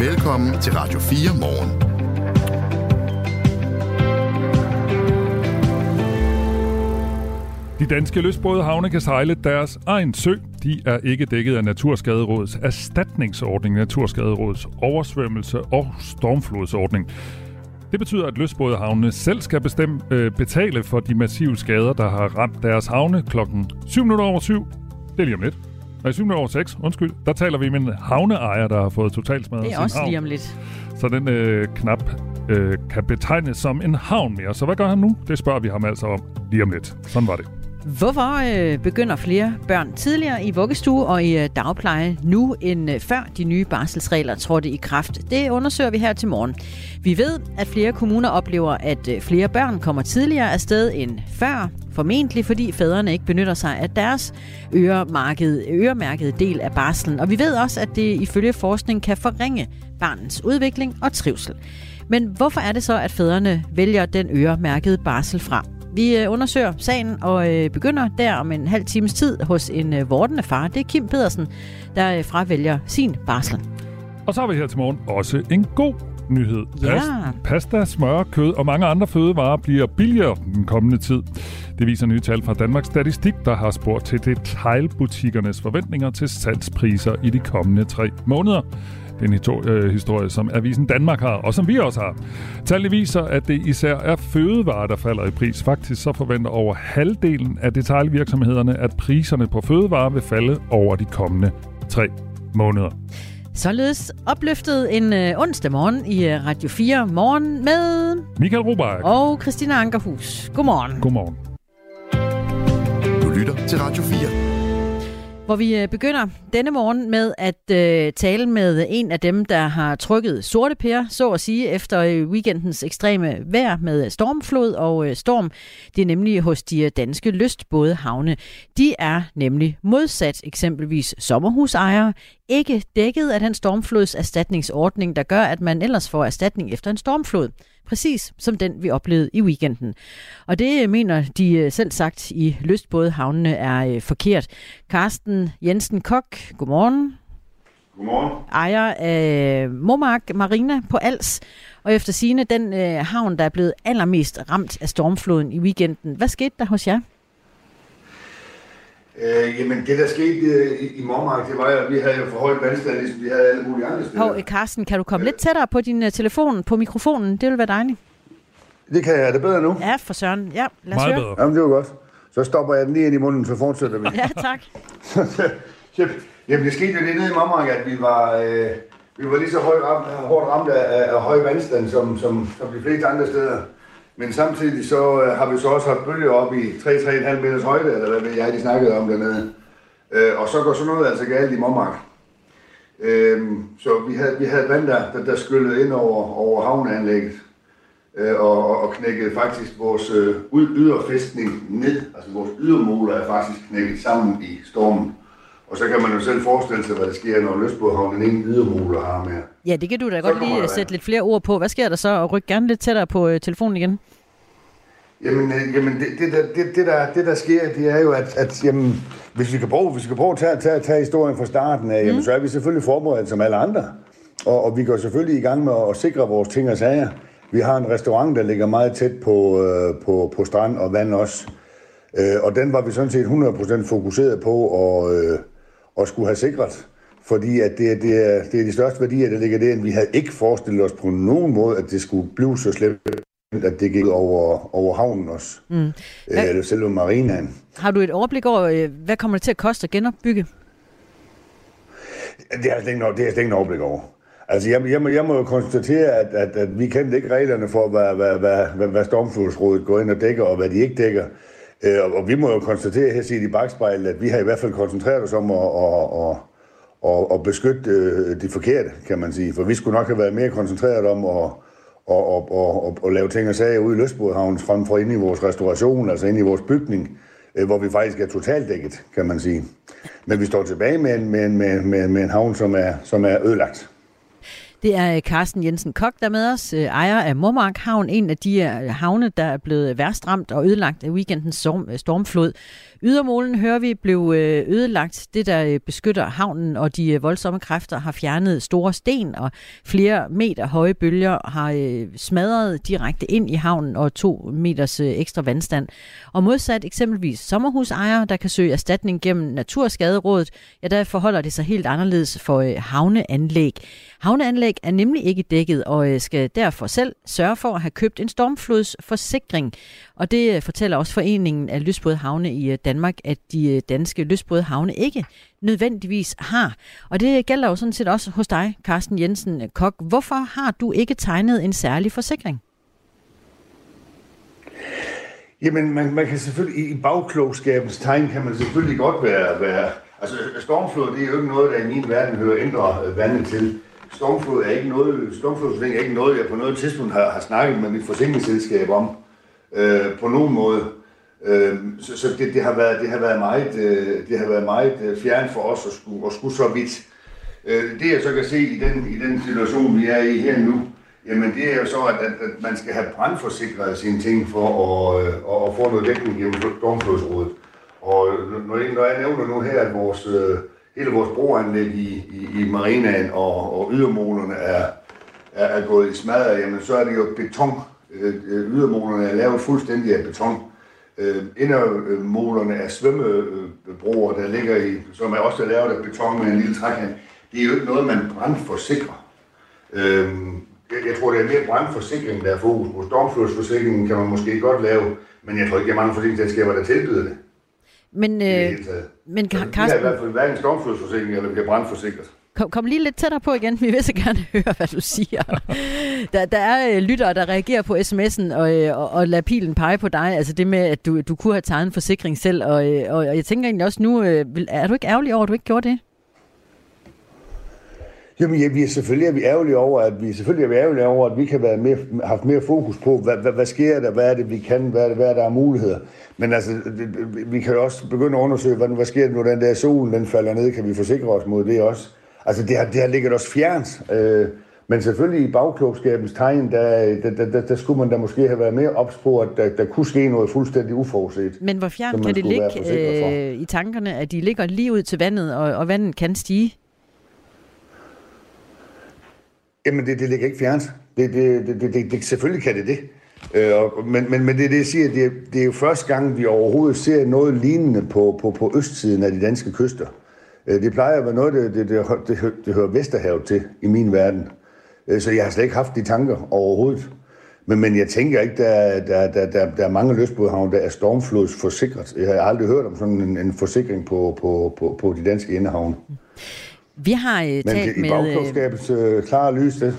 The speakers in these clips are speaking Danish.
Velkommen til Radio 4 morgen. De danske lystbådehavne kan sejle deres egen sø. De er ikke dækket af Naturskaderådets erstatningsordning, Naturskaderådets oversvømmelse og stormflodsordning. Det betyder, at løsbådehavnene selv skal bestemme, øh, betale for de massive skader, der har ramt deres havne klokken 7 minutter over 7. Det er lige om lidt. Nej, 7 minutter over 6, undskyld. Der taler vi med en havneejer, der har fået totalt smadret Det er sin også havn. lige om lidt. Så den øh, knap øh, kan betegnes som en havn mere. Så hvad gør han nu? Det spørger vi ham altså om lige om lidt. Sådan var det. Hvorfor øh, begynder flere børn tidligere i vuggestue og i øh, dagpleje nu end øh, før de nye barselsregler trådte i kraft? Det undersøger vi her til morgen. Vi ved, at flere kommuner oplever, at øh, flere børn kommer tidligere afsted end før, formentlig fordi fædrene ikke benytter sig af deres øremærkede, øremærkede del af barslen. Og vi ved også, at det ifølge forskning kan forringe barnens udvikling og trivsel. Men hvorfor er det så, at fædrene vælger den øremærkede barsel fra? Vi øh, undersøger sagen og øh, begynder der om en halv times tid hos en øh, vortende far. Det er Kim Pedersen, der fravælger sin barsel. Og så har vi her til morgen også en god nyhed. Ja. pasta, smør, kød og mange andre fødevarer bliver billigere den kommende tid. Det viser nye tal fra Danmarks Statistik, der har spurgt til detailbutikkernes forventninger til salgspriser i de kommende tre måneder. Det er en øh, historie, som Avisen Danmark har, og som vi også har. Tallene viser, at det især er fødevarer, der falder i pris. Faktisk så forventer over halvdelen af detailvirksomhederne, at priserne på fødevarer vil falde over de kommende tre måneder. Således opløftet en øh, onsdag morgen i øh, Radio 4 morgen med Michael Robark, og Christina Ankerhus. Godmorgen. godmorgen. Du lytter til Radio 4. Hvor vi øh, begynder denne morgen med at øh, tale med en af dem, der har trykket sorte pære, så at sige, efter øh, weekendens ekstreme vejr med øh, stormflod og øh, storm. Det er nemlig hos de danske lystbådehavne. De er nemlig modsat eksempelvis sommerhusejere ikke dækket af den stormflods erstatningsordning, der gør, at man ellers får erstatning efter en stormflod. Præcis som den, vi oplevede i weekenden. Og det øh, mener de øh, selv sagt i lystbådehavnene er øh, forkert. Carsten Jensen Kok, godmorgen. Godmorgen. Ejer af Momark Marina på Als. Og efter sine den øh, havn, der er blevet allermest ramt af stormfloden i weekenden. Hvad skete der hos jer? Øh, jamen, det der skete øh, i, i Mormark, det var jo, at vi havde jo for højt vandstand, ligesom vi havde alle mulige andre steder. Hov, øh, Carsten, kan du komme lidt tættere på din øh, telefon, på mikrofonen? Det vil være dejligt. Det kan jeg. Er det bedre nu? Ja, for søren. Ja, lad os Meget høre. bedre. Jamen, det var godt. Så stopper jeg den lige ind i munden, så fortsætter vi. Ja, tak. Jamen, det skete jo det nede i Mormark, at vi var, øh, vi var lige så højt ramt, hårdt ramt af, af, af høj vandstand, som, som, som de fleste andre steder. Men samtidig så øh, har vi så også haft bølger op i 3-3,5 meters højde, eller hvad ved jeg, de snakkede om dernede. Øh, og så går sådan noget altså galt i Mormark. Øh, så vi havde, vi havde vand, der, der, der skyllede ind over, over havneanlægget øh, og, og- og knækkede faktisk vores øh, yderfæstning ned. Altså vores ydermoler er faktisk knækket sammen i stormen. Og så kan man jo selv forestille sig, hvad der sker, når Løsbådhavnen ingen ydermoler har mere. Ja, det kan du da Så godt lige sætte lidt flere ord på. Hvad sker der så? Og ryk gerne lidt tættere på øh, telefonen igen. Jamen, øh, jamen det, det, der, det, det, der, det der sker, det er jo, at, at jamen, hvis vi kan prøve, hvis vi kan prøve at tage, tage, tage historien fra starten af, mm. jamen, så er vi selvfølgelig forberedt som alle andre. Og, og vi går selvfølgelig i gang med at sikre vores ting og sager. Vi har en restaurant, der ligger meget tæt på, øh, på, på strand og vand også. Øh, og den var vi sådan set 100% fokuseret på at, øh, at skulle have sikret. Fordi at det, er- det, er, det er de største værdier, der ligger der. Vi havde ikke forestillet os på nogen måde, at det skulle blive så slemt, at det gik over, over havnen også. Mm. Øh, eller selve marinaen. Har du et overblik over, øh, hvad kommer det til at koste at genopbygge? Det har jeg slet ikke, det har slet ikke overblik over. Altså, jeg, jeg, må, jeg må jo konstatere, at, at, at vi kendte ikke reglerne for, hvad, hvad, hvad, hvad, hvad Stormflodsrådet går ind og dækker, og hvad de ikke dækker. Øh, og, vi må jo konstatere her set i bagspejlet, at vi har i hvert fald koncentreret os om at, at, at, at, at beskytte øh, de forkerte, kan man sige. For vi skulle nok have været mere koncentreret om at, at, at, at, at, at lave ting og sager ude i Løsbodhavn, frem for inde i vores restauration, altså inde i vores bygning, øh, hvor vi faktisk er totalt dækket, kan man sige. Men vi står tilbage med en, med en, med, med, med en havn, som er, som er ødelagt. Det er øh, Carsten Jensen Kok, der er med os, øh, ejer af Mormark Havn, en af de øh, havne, der er blevet værst ramt og ødelagt af weekendens storm, stormflod. Ydermålen, hører vi, blev øh, ødelagt. Det, der øh, beskytter havnen og de øh, voldsomme kræfter, har fjernet store sten, og flere meter høje bølger har smadret direkte ind i havnen og to meters ekstra vandstand. Og modsat eksempelvis sommerhusejere, der kan søge erstatning gennem Naturskaderådet, ja, der forholder det sig helt anderledes for havneanlæg. Havneanlæg er nemlig ikke dækket og skal derfor selv sørge for at have købt en stormflodsforsikring. Og det fortæller også Foreningen af Lysbåde Havne i Danmark, at de øh, danske lystbåde havne ikke nødvendigvis har. Og det gælder jo sådan set også hos dig, Carsten Jensen øh, Kok. Hvorfor har du ikke tegnet en særlig forsikring? Jamen, man, man kan selvfølgelig, i bagklogskabens tegn kan man selvfølgelig godt være, være altså stormflod, det er jo ikke noget, der i min verden hører ændre øh, vandet til. Stormflod er ikke noget, stormflod er ikke noget, jeg på noget tidspunkt har, har snakket med mit forsikringsselskab om, øh, på nogen måde. Øh, så så det, det, har været, det har været meget, øh, det har været meget øh, fjern for os at skulle, at skulle så vidt. Øh, det jeg så kan se i den, i den situation, vi er i her nu, jamen det er jo så, at, at, at man skal have brandforsikret sine ting for at, øh, at få noget dækning gennem Stormflodsrådet. Og når jeg, når jeg nævner nu her, at vores, øh, hele vores broanlæg i, i, i marinaen og, og ydermålerne er, er, er gået i smadret, jamen så er det jo beton. Øh, øh ydermålerne er lavet fuldstændig af beton øh, indermålerne af svømmebroer, der ligger i, som er også lavet af beton med en lille trækant, det er jo ikke noget, man brandforsikrer. Øh, jeg, jeg tror, det er mere brandforsikring, der er fokus på. Stormflodsforsikringen kan man måske godt lave, men jeg tror ikke, der er mange forsikringsselskaber, der tilbyder det. Men, øh, men Carsten... Vi har i hvert fald hverken stormflodsforsikring eller vi kan brandforsikret. Kom, kom lige lidt tættere på igen. Vi vil så gerne høre, hvad du siger. Der, der er øh, lyttere, der reagerer på sms'en og, øh, og, og lader pilen pege på dig. Altså det med, at du, du kunne have taget en forsikring selv. Og, øh, og, og jeg tænker egentlig også nu, øh, er du ikke ærgerlig over, at du ikke gjorde det? Jamen, ja, vi er selvfølgelig er vi ærgerlige over, at vi selvfølgelig er vi ærgerlige over, at vi kan være mere, haft mere fokus på, hvad, hvad, hvad sker der, hvad er det, vi kan, hvad er det, hvad er der er muligheder. Men altså, vi kan jo også begynde at undersøge, hvad, hvad sker der, når den der solen den falder ned, kan vi forsikre os mod det også. Altså, det har, det har ligget os fjernt. Øh, men selvfølgelig i bagklogskabens tegn, der, der, der, der, der skulle man da måske have været mere at der, der kunne ske noget fuldstændig uforudset. Men hvor fjern kan det ligge øh, i tankerne, at de ligger lige ud til vandet, og, og vandet kan stige? Jamen, det, det ligger ikke fjernt. Det, det, det, det, det, selvfølgelig kan det det. Øh, men, men, men det, det jeg siger, det, det er jo første gang, vi overhovedet ser noget lignende på, på, på østsiden af de danske kyster. Øh, det plejer at være noget, det, det, det, det, det hører Vesterhavet til i min verden. Øh, så jeg har slet ikke haft de tanker overhovedet. Men, men jeg tænker ikke, der, der, der, der, der er mange løsbådhavne, der er stormflodsforsikret. Jeg har aldrig hørt om sådan en, en forsikring på, på, på, på de danske indehavne. Vi har uh, talt men i bagklodskabets uh, klare lys, det,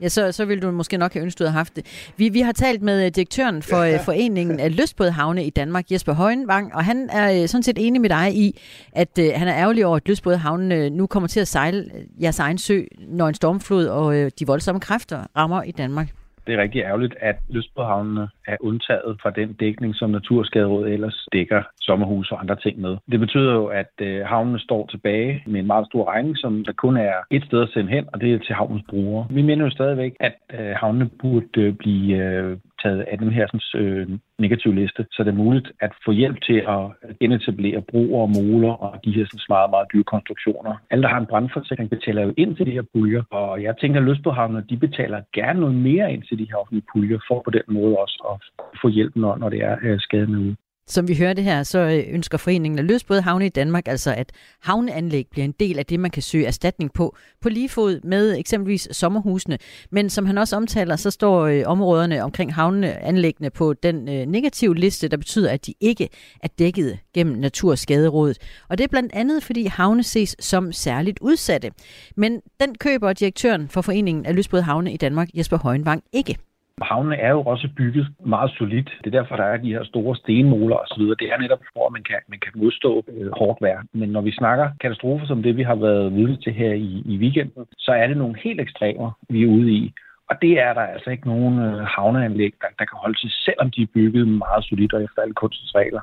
Ja, så, så vil du måske nok have ønsket at have haft det. Vi, vi har talt med øh, direktøren for ja. Øh, foreningen af Lystbådhavne i Danmark, Jesper Højenvang, og han er øh, sådan set enig med dig i, at uh, han er ærgerlig over, at Lystbådhavne nu kommer til at sejle jeres egen sø, når en stormflod og uh, de voldsomme kræfter rammer i Danmark det er rigtig ærgerligt, at lystbådhavnene er undtaget fra den dækning, som Naturskaderådet ellers dækker sommerhus og andre ting med. Det betyder jo, at øh, havnene står tilbage med en meget stor regning, som der kun er et sted at sende hen, og det er til havnens brugere. Vi mener jo stadigvæk, at øh, havnene burde øh, blive taget af den her sådan, øh, negative liste, så det er muligt at få hjælp til at genetablere broer og moler og de her sådan, meget, meget dyre konstruktioner. Alle, der har en brandforsikring, betaler jo ind til de her puljer, og jeg tænker, at Løsbådhavnene, de betaler gerne noget mere ind til de her offentlige puljer, for på den måde også at få hjælp, når, når det er øh, skaden ude. Som vi hørte her, så øh, ønsker Foreningen at løse både Havne i Danmark altså, at havneanlæg bliver en del af det, man kan søge erstatning på, på lige fod med eksempelvis sommerhusene. Men som han også omtaler, så står øh, områderne omkring havneanlæggene på den øh, negative liste, der betyder, at de ikke er dækket gennem Naturskaderådet. Og det er blandt andet, fordi havne ses som særligt udsatte. Men den køber direktøren for Foreningen af Løsbåde Havne i Danmark, Jesper Højenvang, ikke. Havnene er jo også bygget meget solidt. Det er derfor, der er de her store stenmoler osv. Det er netop for, at man kan, man kan modstå øh, hårdt vejr. Men når vi snakker katastrofer som det, vi har været vidne til her i, i weekenden, så er det nogle helt ekstremer, vi er ude i. Og det er der altså ikke nogen øh, havneanlæg, der, der kan holde til, selvom de er bygget meget solidt og efter alle kunstens regler.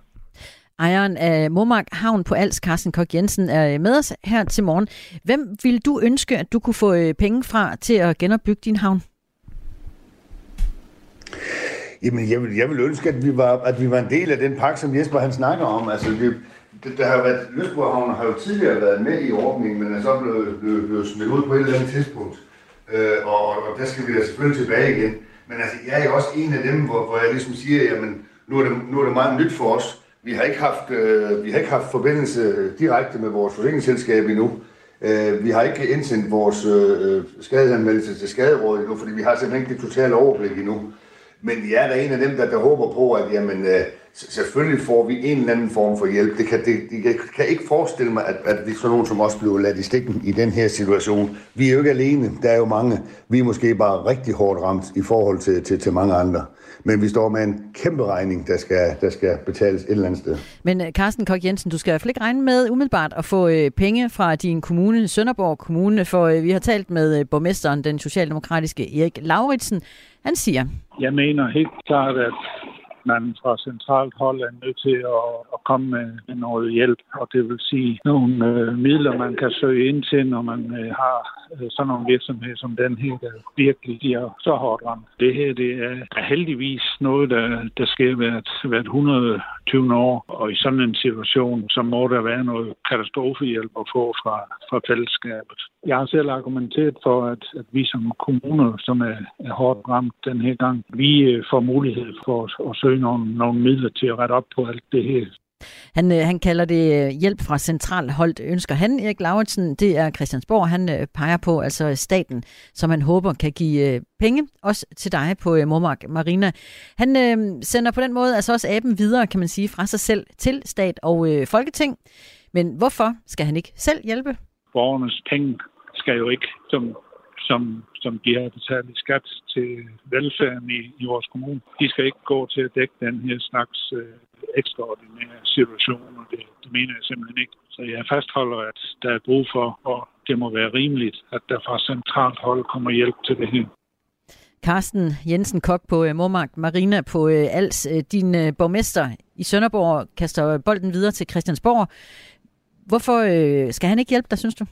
ejeren af Momark Havn på Als, Carsten Kok Jensen, er med os her til morgen. Hvem vil du ønske, at du kunne få øh, penge fra til at genopbygge din havn? Jamen, jeg vil, jeg vil ønske, at vi, var, at vi var en del af den pakke, som Jesper han snakker om. Altså, det, det, der har været, Løsborg har jo tidligere været med i ordningen, men er så blevet, blevet, blevet smidt ud på et eller andet tidspunkt. Øh, og, og der skal vi da selvfølgelig tilbage igen. Men altså, jeg er jo også en af dem, hvor, hvor jeg ligesom siger, jamen, nu er, det, nu er det meget nyt for os. Vi har ikke haft, øh, vi har ikke haft forbindelse direkte med vores forsikringsselskab endnu. Øh, vi har ikke indsendt vores øh, øh skadeanmeldelse til skaderådet endnu, fordi vi har simpelthen ikke det totale overblik endnu. Men jeg er da en af dem, der, der håber på, at jamen, øh, selvfølgelig får vi en eller anden form for hjælp. Det kan, det, det kan, ikke forestille mig, at, at vi er sådan nogen som os bliver ladt i stikken i den her situation. Vi er jo ikke alene. Der er jo mange. Vi er måske bare rigtig hårdt ramt i forhold til, til, til mange andre. Men vi står med en kæmpe regning, der skal, der skal betales et eller andet sted. Men øh, Carsten Kok Jensen, du skal i hvert fald ikke regne med umiddelbart at få øh, penge fra din kommune, Sønderborg Kommune, for øh, vi har talt med borgmesteren, den socialdemokratiske Erik Lauritsen. Han siger, Jeg mener helt klart, at man fra centralt hold er nødt til at, at komme med noget hjælp, og det vil sige nogle øh, midler, man kan søge ind til, når man øh, har øh, sådan nogle virksomheder som den her, der virkelig bliver så hårdt ramt. Det her det er, er heldigvis noget, der, der sker hvert, hvert 120 år, og i sådan en situation, så må der være noget katastrofehjælp at få fra, fra fællesskabet. Jeg har selv argumenteret for, at, at vi som kommuner, som er, er hårdt ramt den her gang, vi øh, får mulighed for at, at søge nogle, nogle midler til at rette op på alt det her. Han, øh, han kalder det øh, hjælp fra central hold, ønsker han, Erik Lauritsen. Det er Christiansborg, han peger på, altså staten, som han håber kan give penge, også til dig på Mormark Marina. Han øh, sender på den måde altså også aben videre, kan man sige, fra sig selv til stat og øh, folketing. Men hvorfor skal han ikke selv hjælpe? Borgernes penge skal jo ikke, som som, som giver betalt skat til velfærden i, i vores kommune. De skal ikke gå til at dække den her slags øh, ekstraordinære situationer. Det, det mener jeg simpelthen ikke. Så jeg fastholder, at der er brug for, og det må være rimeligt, at der fra centralt hold kommer hjælp til det her. Carsten Jensen Kok på øh, Mormark Marina på øh, Als. Øh, din borgmester i Sønderborg kaster bolden videre til Christiansborg. Hvorfor skal han ikke hjælpe dig, synes du?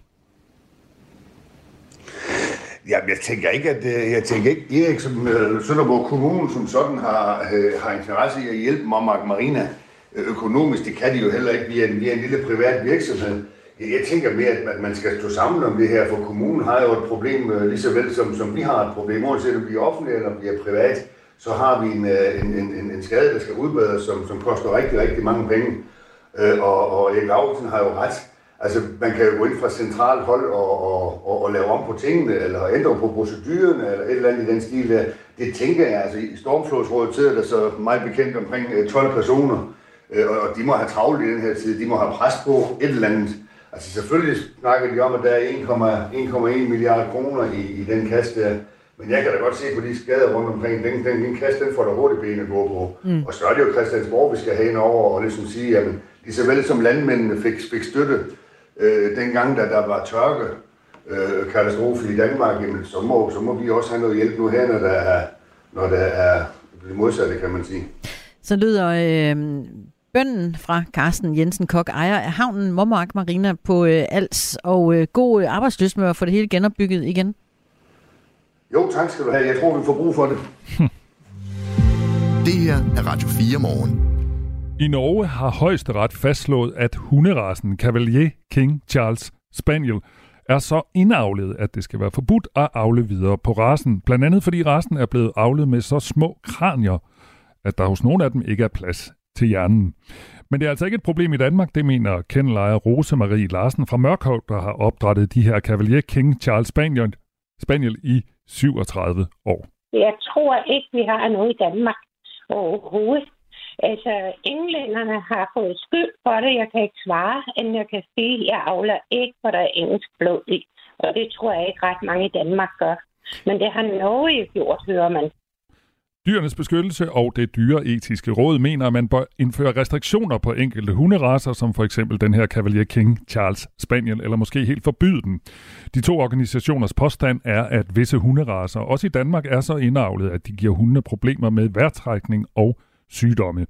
Jamen, jeg tænker ikke, at øh, jeg tænker ikke, Erik som øh, Sønderborg Kommune som sådan har, øh, har interesse i at hjælpe Marmark Marina økonomisk. Det kan de jo heller ikke via en, via en lille privat virksomhed. Jeg tænker mere, at man skal stå sammen om det her, for kommunen har jo et problem lige så vel som, som vi har et problem. Uanset om vi er offentlige eller vi er privat, så har vi en, en, en, en skade, der skal udbedres, som, som koster rigtig, rigtig mange penge. Og, og Erik Lauritsen har jo ret. Altså, man kan jo gå ind fra centralt hold og, og, og, lave om på tingene, eller ændre på procedurerne, eller et eller andet i den stil der. Det tænker jeg, altså i Stormflodsrådet sidder der så meget bekendt omkring 12 øh, personer, øh, og de må have travlt i den her tid, de må have pres på et eller andet. Altså selvfølgelig snakker de om, at der er 1,1 milliard kroner i, i den kasse der, men jeg kan da godt se på de skader rundt omkring, den, den, den kasse, den får der hurtigt ben at gå på. Mm. Og så er det jo Christiansborg, vi skal have ind over og ligesom sige, at lige så vel som landmændene fik, fik støtte øh, dengang, da der var tørke, øh, katastrofe i Danmark, jamen, så, må, så må vi også have noget hjælp nu her, når der er, når der er det modsatte, kan man sige. Så lyder øh, bønden fra Carsten Jensen Kok, ejer af havnen Mommark Marina på øh, Als, og øh, god øh, arbejdsløs med at få det hele genopbygget igen. Jo, tak skal du have. Jeg tror, vi får brug for det. det her er Radio 4 morgen. I Norge har højesteret fastslået, at hunderasen Cavalier King Charles Spaniel er så indavlet, at det skal være forbudt at avle videre på rasen. Blandt andet fordi rasen er blevet avlet med så små kranier, at der hos nogle af dem ikke er plads til hjernen. Men det er altså ikke et problem i Danmark, det mener kendelejer Rose Marie Larsen fra Mørkhold, der har opdrettet de her Cavalier King Charles Spaniel, Spaniel i 37 år. Jeg tror ikke, vi har noget i Danmark overhovedet. Altså, englænderne har fået skyld for det. Jeg kan ikke svare, end jeg kan sige, at jeg avler ikke, hvor der er engelsk blod i. Og det tror jeg ikke ret mange i Danmark gør. Men det har Norge gjort, hører man. Dyrenes beskyttelse og det dyreetiske råd mener, at man bør indføre restriktioner på enkelte hunderaser, som for eksempel den her Cavalier King Charles Spaniel, eller måske helt forbyde den. De to organisationers påstand er, at visse hunderaser, også i Danmark, er så indavlet, at de giver hundene problemer med vejrtrækning og sygdomme.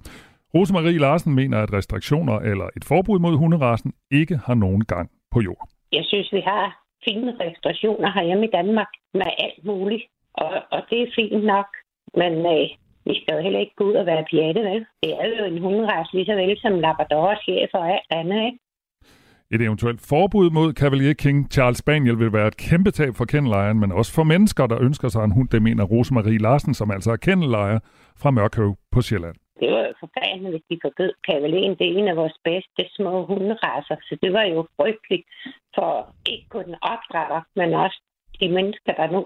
Rosemarie Larsen mener, at restriktioner eller et forbud mod hunderasen ikke har nogen gang på jord. Jeg synes, vi har fine restriktioner herhjemme i Danmark med alt muligt. Og, og det er fint nok. Men øh, vi skal jo heller ikke gå ud og være pjatte, vel? Det er jo en hunderas lige så vel som Labrador, chef og alt andet, ikke? Et eventuelt forbud mod Cavalier King Charles Spaniel vil være et kæmpe tab for kennelejeren, men også for mennesker, der ønsker sig en hund, det mener Rosemarie Larsen, som altså er kennelejer fra Mørkøv på Sjælland. Det var jo forfærdeligt, hvis de forbød Cavalier. Det er en af vores bedste små hunderasser, så det var jo frygteligt for ikke kun den opdrætter, men også de mennesker, der nu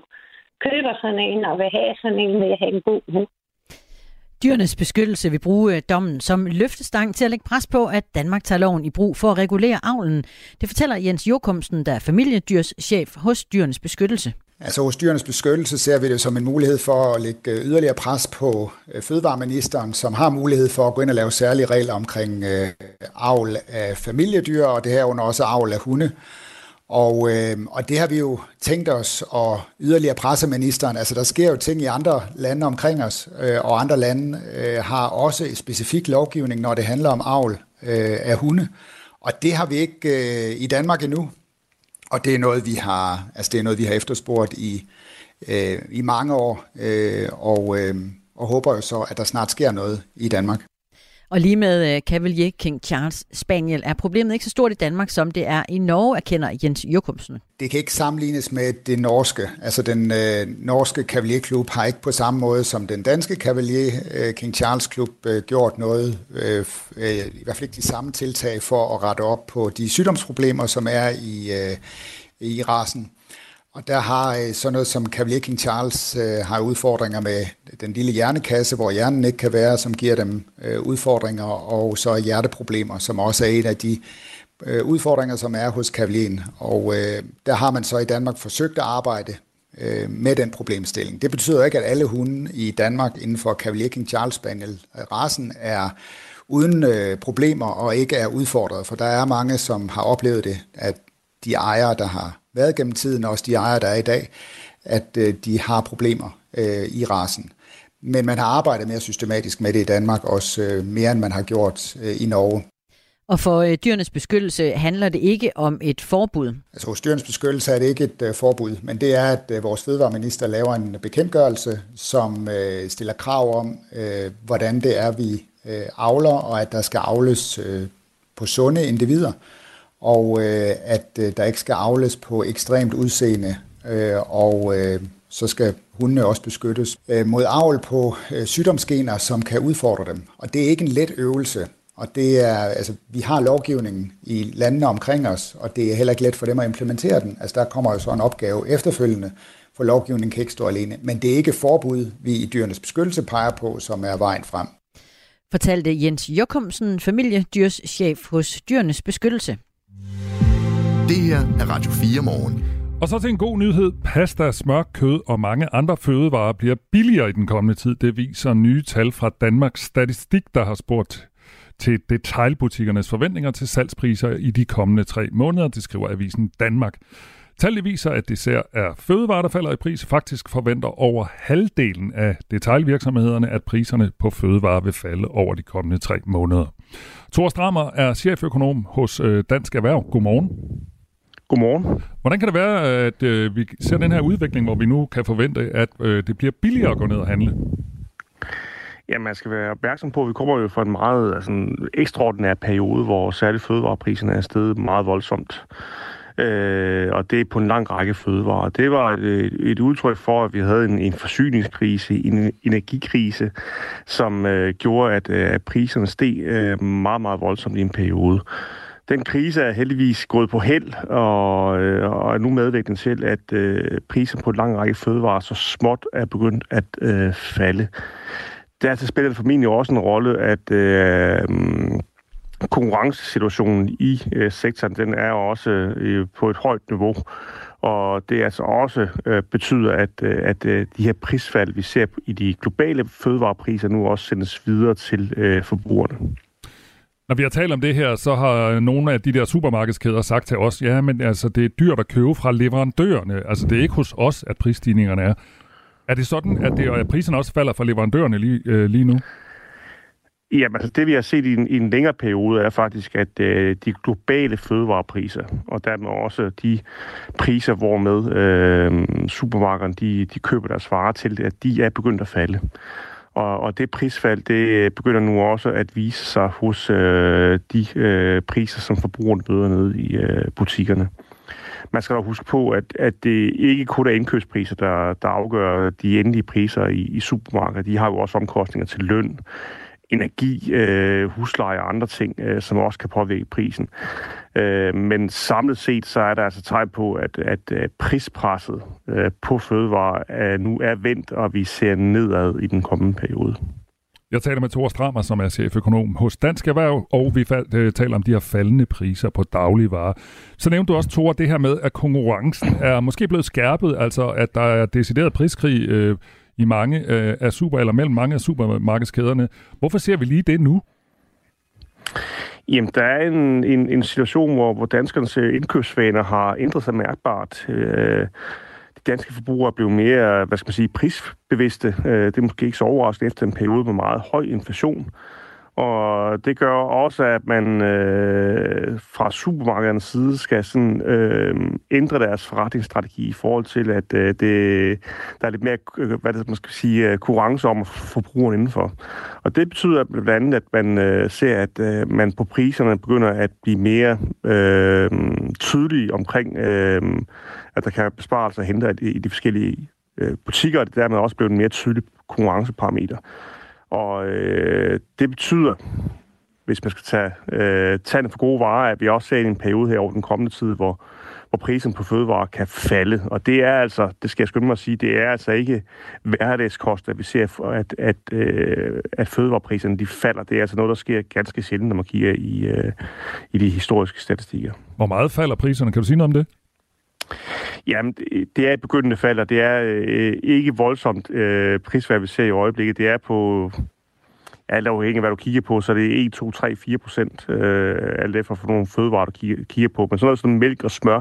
køber sådan en og vil have sådan en, vil have en god hund. Dyrenes beskyttelse vil bruge øh, dommen som løftestang til at lægge pres på, at Danmark tager loven i brug for at regulere avlen. Det fortæller Jens Jokumsen, der er familiedyrschef hos Dyrenes Beskyttelse. Altså hos Dyrenes Beskyttelse ser vi det som en mulighed for at lægge øh, yderligere pres på øh, fødevareministeren, som har mulighed for at gå ind og lave særlige regler omkring øh, avl af familiedyr, og det her under også avl af hunde. Og, øh, og det har vi jo tænkt os at yderligere presse ministeren. Altså der sker jo ting i andre lande omkring os, øh, og andre lande øh, har også specifik lovgivning, når det handler om avl øh, af hunde. Og det har vi ikke øh, i Danmark endnu. Og det er noget, vi har, altså det er noget, vi har efterspurgt i, øh, i mange år, øh, og, øh, og håber jo så, at der snart sker noget i Danmark. Og lige med øh, uh, Cavalier King Charles Spaniel er problemet ikke så stort i Danmark, som det er i Norge, erkender Jens Jokumsen. Det kan ikke sammenlignes med det norske. Altså den øh, norske Cavalier-klub har ikke på samme måde som den danske Cavalier øh, King Charles-klub øh, gjort noget, øh, øh, i hvert fald ikke de samme tiltag for at rette op på de sygdomsproblemer, som er i, øh, i rasen. Og der har øh, sådan noget som Cavalier King Charles øh, har udfordringer med den lille hjernekasse, hvor hjernen ikke kan være, som giver dem øh, udfordringer, og så hjerteproblemer, som også er en af de øh, udfordringer, som er hos Cavalier. Og øh, der har man så i Danmark forsøgt at arbejde øh, med den problemstilling. Det betyder ikke, at alle hunde i Danmark inden for Cavalier King Charles Spaniel øh, rasen er uden øh, problemer og ikke er udfordret, for der er mange, som har oplevet det, at de ejere, der har været gennem tiden, og også de ejere, der er i dag, at øh, de har problemer øh, i rasen. Men man har arbejdet mere systematisk med det i Danmark, også øh, mere end man har gjort øh, i Norge. Og for øh, dyrenes beskyttelse handler det ikke om et forbud? Altså hos dyrenes beskyttelse er det ikke et øh, forbud, men det er, at øh, vores fødevareminister laver en bekendtgørelse, som øh, stiller krav om, øh, hvordan det er, vi øh, avler, og at der skal avles øh, på sunde individer og øh, at øh, der ikke skal afles på ekstremt udseende, øh, og øh, så skal hundene også beskyttes øh, mod avl på øh, sygdomsgener, som kan udfordre dem. Og det er ikke en let øvelse, og det er, altså, vi har lovgivningen i landene omkring os, og det er heller ikke let for dem at implementere den. Altså, der kommer jo så en opgave efterfølgende, for lovgivningen kan ikke stå alene. Men det er ikke forbud, vi i dyrenes beskyttelse peger på, som er vejen frem. Fortalte Jens Jokumsen, familiedyrschef hos Dyrenes Beskyttelse. Det her er Radio 4 morgen. Og så til en god nyhed. Pasta, smør, kød og mange andre fødevarer bliver billigere i den kommende tid. Det viser nye tal fra Danmarks Statistik, der har spurgt til detailbutikkernes forventninger til salgspriser i de kommende tre måneder, det skriver avisen Danmark. Tallet viser, at det ser er fødevarer, der falder i pris. Faktisk forventer over halvdelen af detailvirksomhederne, at priserne på fødevarer vil falde over de kommende tre måneder. Thor Strammer er cheføkonom hos øh, Dansk Erhverv. Godmorgen. Godmorgen. Hvordan kan det være, at øh, vi ser den her udvikling, hvor vi nu kan forvente, at øh, det bliver billigere at gå ned og handle? Ja, man skal være opmærksom på, at vi kommer jo fra en meget altså, ekstraordinær periode, hvor særligt fødevarepriserne er steget meget voldsomt. Øh, og det er på en lang række fødevarer. Det var et, et udtryk for, at vi havde en, en forsyningskrise, en energikrise, som øh, gjorde, at, øh, at priserne steg øh, meget, meget voldsomt i en periode. Den krise er heldigvis gået på held, og, øh, og er nu medvirkende til, at øh, prisen på en lang række fødevarer så småt er begyndt at øh, falde. Dertil spiller det formentlig også en rolle, at øh, konkurrencesituationen i øh, sektoren, den er også øh, på et højt niveau. Og det altså også øh, betyder, at, øh, at øh, de her prisfald, vi ser i de globale fødevarepriser, nu også sendes videre til øh, forbrugerne. Når vi har talt om det her, så har nogle af de der supermarkedskæder sagt til os, ja, men altså, det er dyrt at købe fra leverandørerne. Altså, det er ikke hos os, at prisstigningerne er. Er det sådan, at, det, at priserne også falder fra leverandørerne lige, øh, lige nu? Jamen, altså det vi har set i en, i en længere periode er faktisk, at øh, de globale fødevarepriser, og dermed også de priser, hvormed øh, supermarkederne de, de køber deres varer til, at de er begyndt at falde. Og, og det prisfald, det øh, begynder nu også at vise sig hos øh, de øh, priser, som forbrugerne møder nede i øh, butikkerne. Man skal dog huske på, at, at det ikke kun er indkøbspriser, der, der afgør de endelige priser i, i supermarkedet. De har jo også omkostninger til løn, energi, øh, husleje og andre ting, øh, som også kan påvirke prisen. Øh, men samlet set, så er der altså tegn på, at, at, prispresset øh, på fødevarer øh, nu er vendt, og vi ser nedad i den kommende periode. Jeg taler med Thor Strammer, som er cheføkonom hos Dansk Erhverv, og vi fald, øh, taler om de her faldende priser på dagligvarer. Så nævnte du også, Thor, det her med, at konkurrencen er måske blevet skærpet, altså at der er decideret priskrig øh, i mange øh, af super, eller mellem mange af supermarkedskæderne. Hvorfor ser vi lige det nu? Jamen, der er en, en, en situation, hvor, hvor danskernes øh, indkøbsvaner har ændret sig mærkbart. Øh, de danske forbrugere er blevet mere, hvad skal man sige, prisbevidste. Øh, det er måske ikke så overraskende efter en periode med meget høj inflation. Og det gør også, at man øh, fra supermarkedernes side skal sådan, øh, ændre deres forretningsstrategi i forhold til, at øh, det, der er lidt mere øh, hvad det, man skal sige, øh, konkurrence om forbrugeren indenfor. Og det betyder blandt andet, at man øh, ser, at øh, man på priserne begynder at blive mere øh, tydelig omkring, øh, at der kan besparelser hente i, i de forskellige øh, butikker, og det dermed også bliver en mere tydelig konkurrenceparameter. Og øh, det betyder, hvis man skal tage øh, tanden for gode varer, at vi også ser en periode her over den kommende tid, hvor, hvor prisen på fødevarer kan falde. Og det er altså, det skal jeg skynde mig at sige, det er altså ikke hverdagskost, at vi ser, at, at, øh, at fødevarepriserne de falder. Det er altså noget, der sker ganske sjældent, når man kigger i, øh, i de historiske statistikker. Hvor meget falder priserne? Kan du sige noget om det? Jamen, det er et begyndende fald, og det er øh, ikke voldsomt øh, prisfald, vi ser i øjeblikket. Det er på, alt afhængig af hvad du kigger på, så det er 1, 2, 3, 4 procent, øh, alt efter for nogle fødevarer, du kigger, kigger på. Men sådan noget som mælk og smør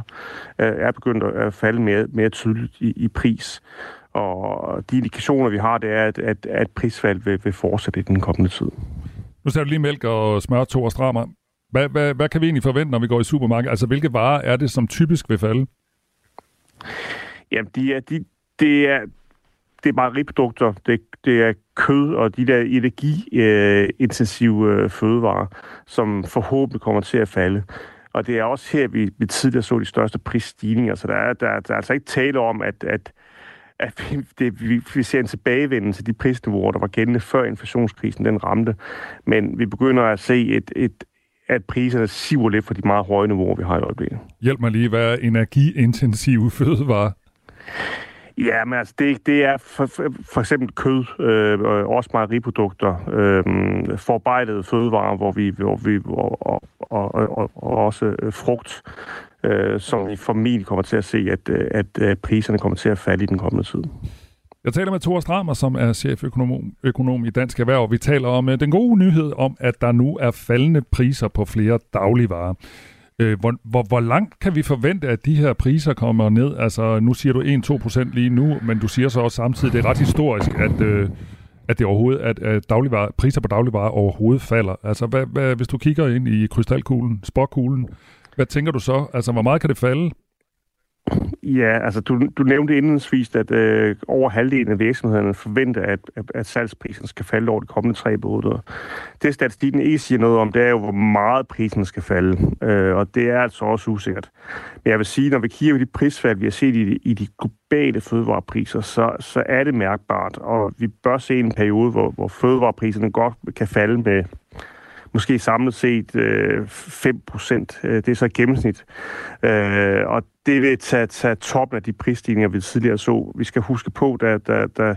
øh, er begyndt at falde mere, mere tydeligt i, i pris. Og de indikationer, vi har, det er, at, at, at prisfald vil, vil fortsætte i den kommende tid. Nu ser du lige mælk og smør, to og strammer. Hvad, hvad, hvad kan vi egentlig forvente, når vi går i supermarkedet? Altså, hvilke varer er det, som typisk vil falde? Jamen, de er, de, det er, det er mejeriprodukter, det, det er kød og de der energiintensive øh, fødevarer, som forhåbentlig kommer til at falde. Og det er også her, vi, vi tidligere så de største prisstigninger, så der er, der, der er altså ikke tale om, at, at, at vi, det, vi, vi ser en tilbagevendelse til de prisniveauer, der var gældende før inflationskrisen den ramte. Men vi begynder at se et, et, at priserne siver lidt for de meget høje niveauer, vi har i øjeblikket. Hjælp mig lige, hvad er energiintensive fødevarer? Ja, men altså, det, det er for, for eksempel kød, øh, også mejeriprodukter, øh, forarbejdede fødevarer, hvor vi, hvor vi og, og, og, og, og også øh, frugt, øh, som vi formentlig kommer til at se, at, øh, at, øh, priserne kommer til at falde i den kommende tid. Jeg taler med Thor Stramer, som er cheføkonom økonom i Dansk Erhverv. Vi taler om øh, den gode nyhed om, at der nu er faldende priser på flere dagligvarer. Øh, hvor, hvor, hvor langt kan vi forvente, at de her priser kommer ned? Altså, nu siger du 1-2% lige nu, men du siger så også samtidig, at det er ret historisk, at, øh, at, det overhovedet, at, at dagligvarer, priser på dagligvarer overhovedet falder. Altså, hvad, hvad, hvis du kigger ind i krystalkuglen, sporkuglen, hvad tænker du så? Altså, hvor meget kan det falde? Ja, altså du, du nævnte indledningsvis, at øh, over halvdelen af virksomhederne forventer, at, at, at salgsprisen skal falde over de kommende tre måneder. Det statistikken ikke siger noget om, det er jo, hvor meget prisen skal falde, øh, og det er altså også usikkert. Men jeg vil sige, når vi kigger på de prisfald, vi har set i de, i de globale fødevarepriser, så, så er det mærkbart, og vi bør se en periode, hvor, hvor fødevarepriserne godt kan falde med måske samlet set øh, 5 procent. Øh, det er så gennemsnit. Øh, og det vil tage, tage toppen af de prisstigninger, vi tidligere så. Vi skal huske på, da, da, da,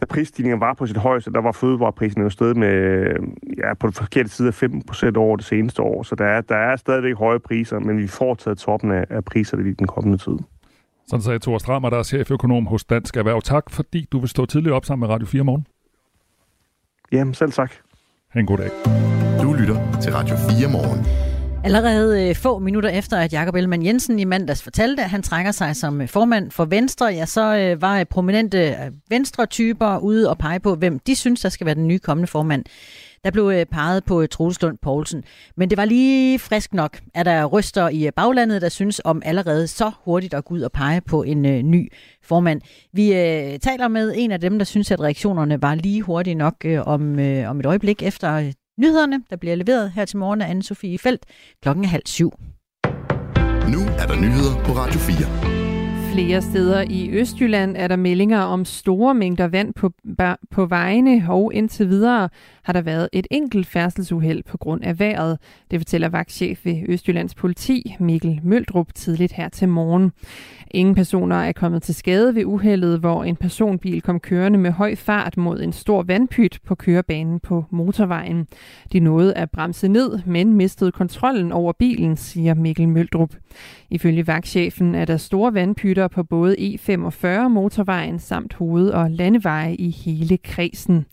da prisstigningen var på sit højeste, der var fødevareprisen jo stedet med, ja, på den forkerte side af 15 procent over det seneste år. Så der er, der er stadigvæk høje priser, men vi får taget toppen af, af priserne i den kommende tid. Sådan sagde Thor Strammer, der er cheføkonom hos Dansk Erhverv. Tak, fordi du vil stå tidligt op sammen med Radio 4 morgen. Jamen, selv tak. Ha' en god dag. Lytter til Radio 4 morgen. Allerede øh, få minutter efter, at Jakob Ellemann Jensen i mandags fortalte, at han trækker sig som øh, formand for Venstre, ja, så øh, var prominente Venstre-typer ude og pege på, hvem de synes, der skal være den nye kommende formand. Der blev peget på Troels Lund Poulsen. Men det var lige frisk nok, at der ryster i baglandet, der synes om allerede så hurtigt at gå ud og pege på en ny formand. Vi øh, taler med en af dem, der synes, at reaktionerne var lige hurtige nok øh, om, øh, om et øjeblik efter nyhederne, der bliver leveret her til morgen af Anne-Sophie Felt klokken halv syv. Nu er der nyheder på Radio 4. Flere steder i Østjylland er der meldinger om store mængder vand på, på vejene, og indtil videre har der været et enkelt færdselsuheld på grund af vejret. Det fortæller vagtchef ved Østjyllands politi, Mikkel Møldrup, tidligt her til morgen. Ingen personer er kommet til skade ved uheldet, hvor en personbil kom kørende med høj fart mod en stor vandpyt på kørebanen på motorvejen. De nåede at bremse ned, men mistede kontrollen over bilen, siger Mikkel Møldrup. Ifølge vagtchefen er der store vandpytter på både E45 motorvejen samt hoved- og landeveje i hele kredsen.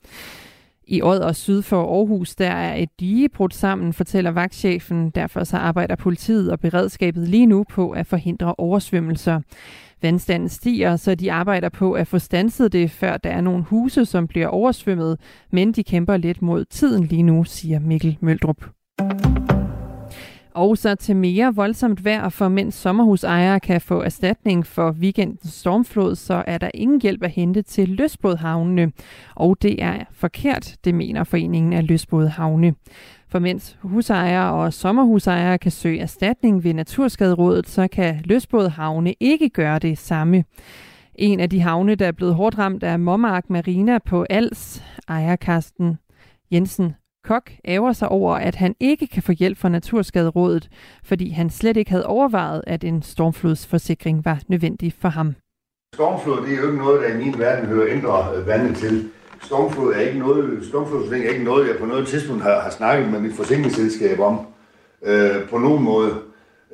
I Odd og syd for Aarhus, der er et dige brudt sammen, fortæller vagtchefen. Derfor så arbejder politiet og beredskabet lige nu på at forhindre oversvømmelser. Vandstanden stiger, så de arbejder på at få stanset det, før der er nogle huse, som bliver oversvømmet, men de kæmper lidt mod tiden lige nu, siger Mikkel Møldrup. Og så til mere voldsomt vejr, for mens sommerhusejere kan få erstatning for weekendens stormflod, så er der ingen hjælp at hente til løsbådhavnene. Og det er forkert, det mener Foreningen af Løsbådhavne. For mens husejere og sommerhusejere kan søge erstatning ved Naturskaderådet, så kan løsbådhavne ikke gøre det samme. En af de havne, der er blevet hårdt ramt, er Mommark Marina på Als. Ejer Karsten Jensen Kok ærger sig over, at han ikke kan få hjælp fra Naturskaderådet, fordi han slet ikke havde overvejet, at en stormflodsforsikring var nødvendig for ham. Stormflod det er jo ikke noget, der i min verden hører ændre øh, vandet til. Stormflod er ikke noget, stormflodsforsikring er ikke noget, jeg på noget tidspunkt har, har snakket med mit forsikringsselskab om øh, på nogen måde.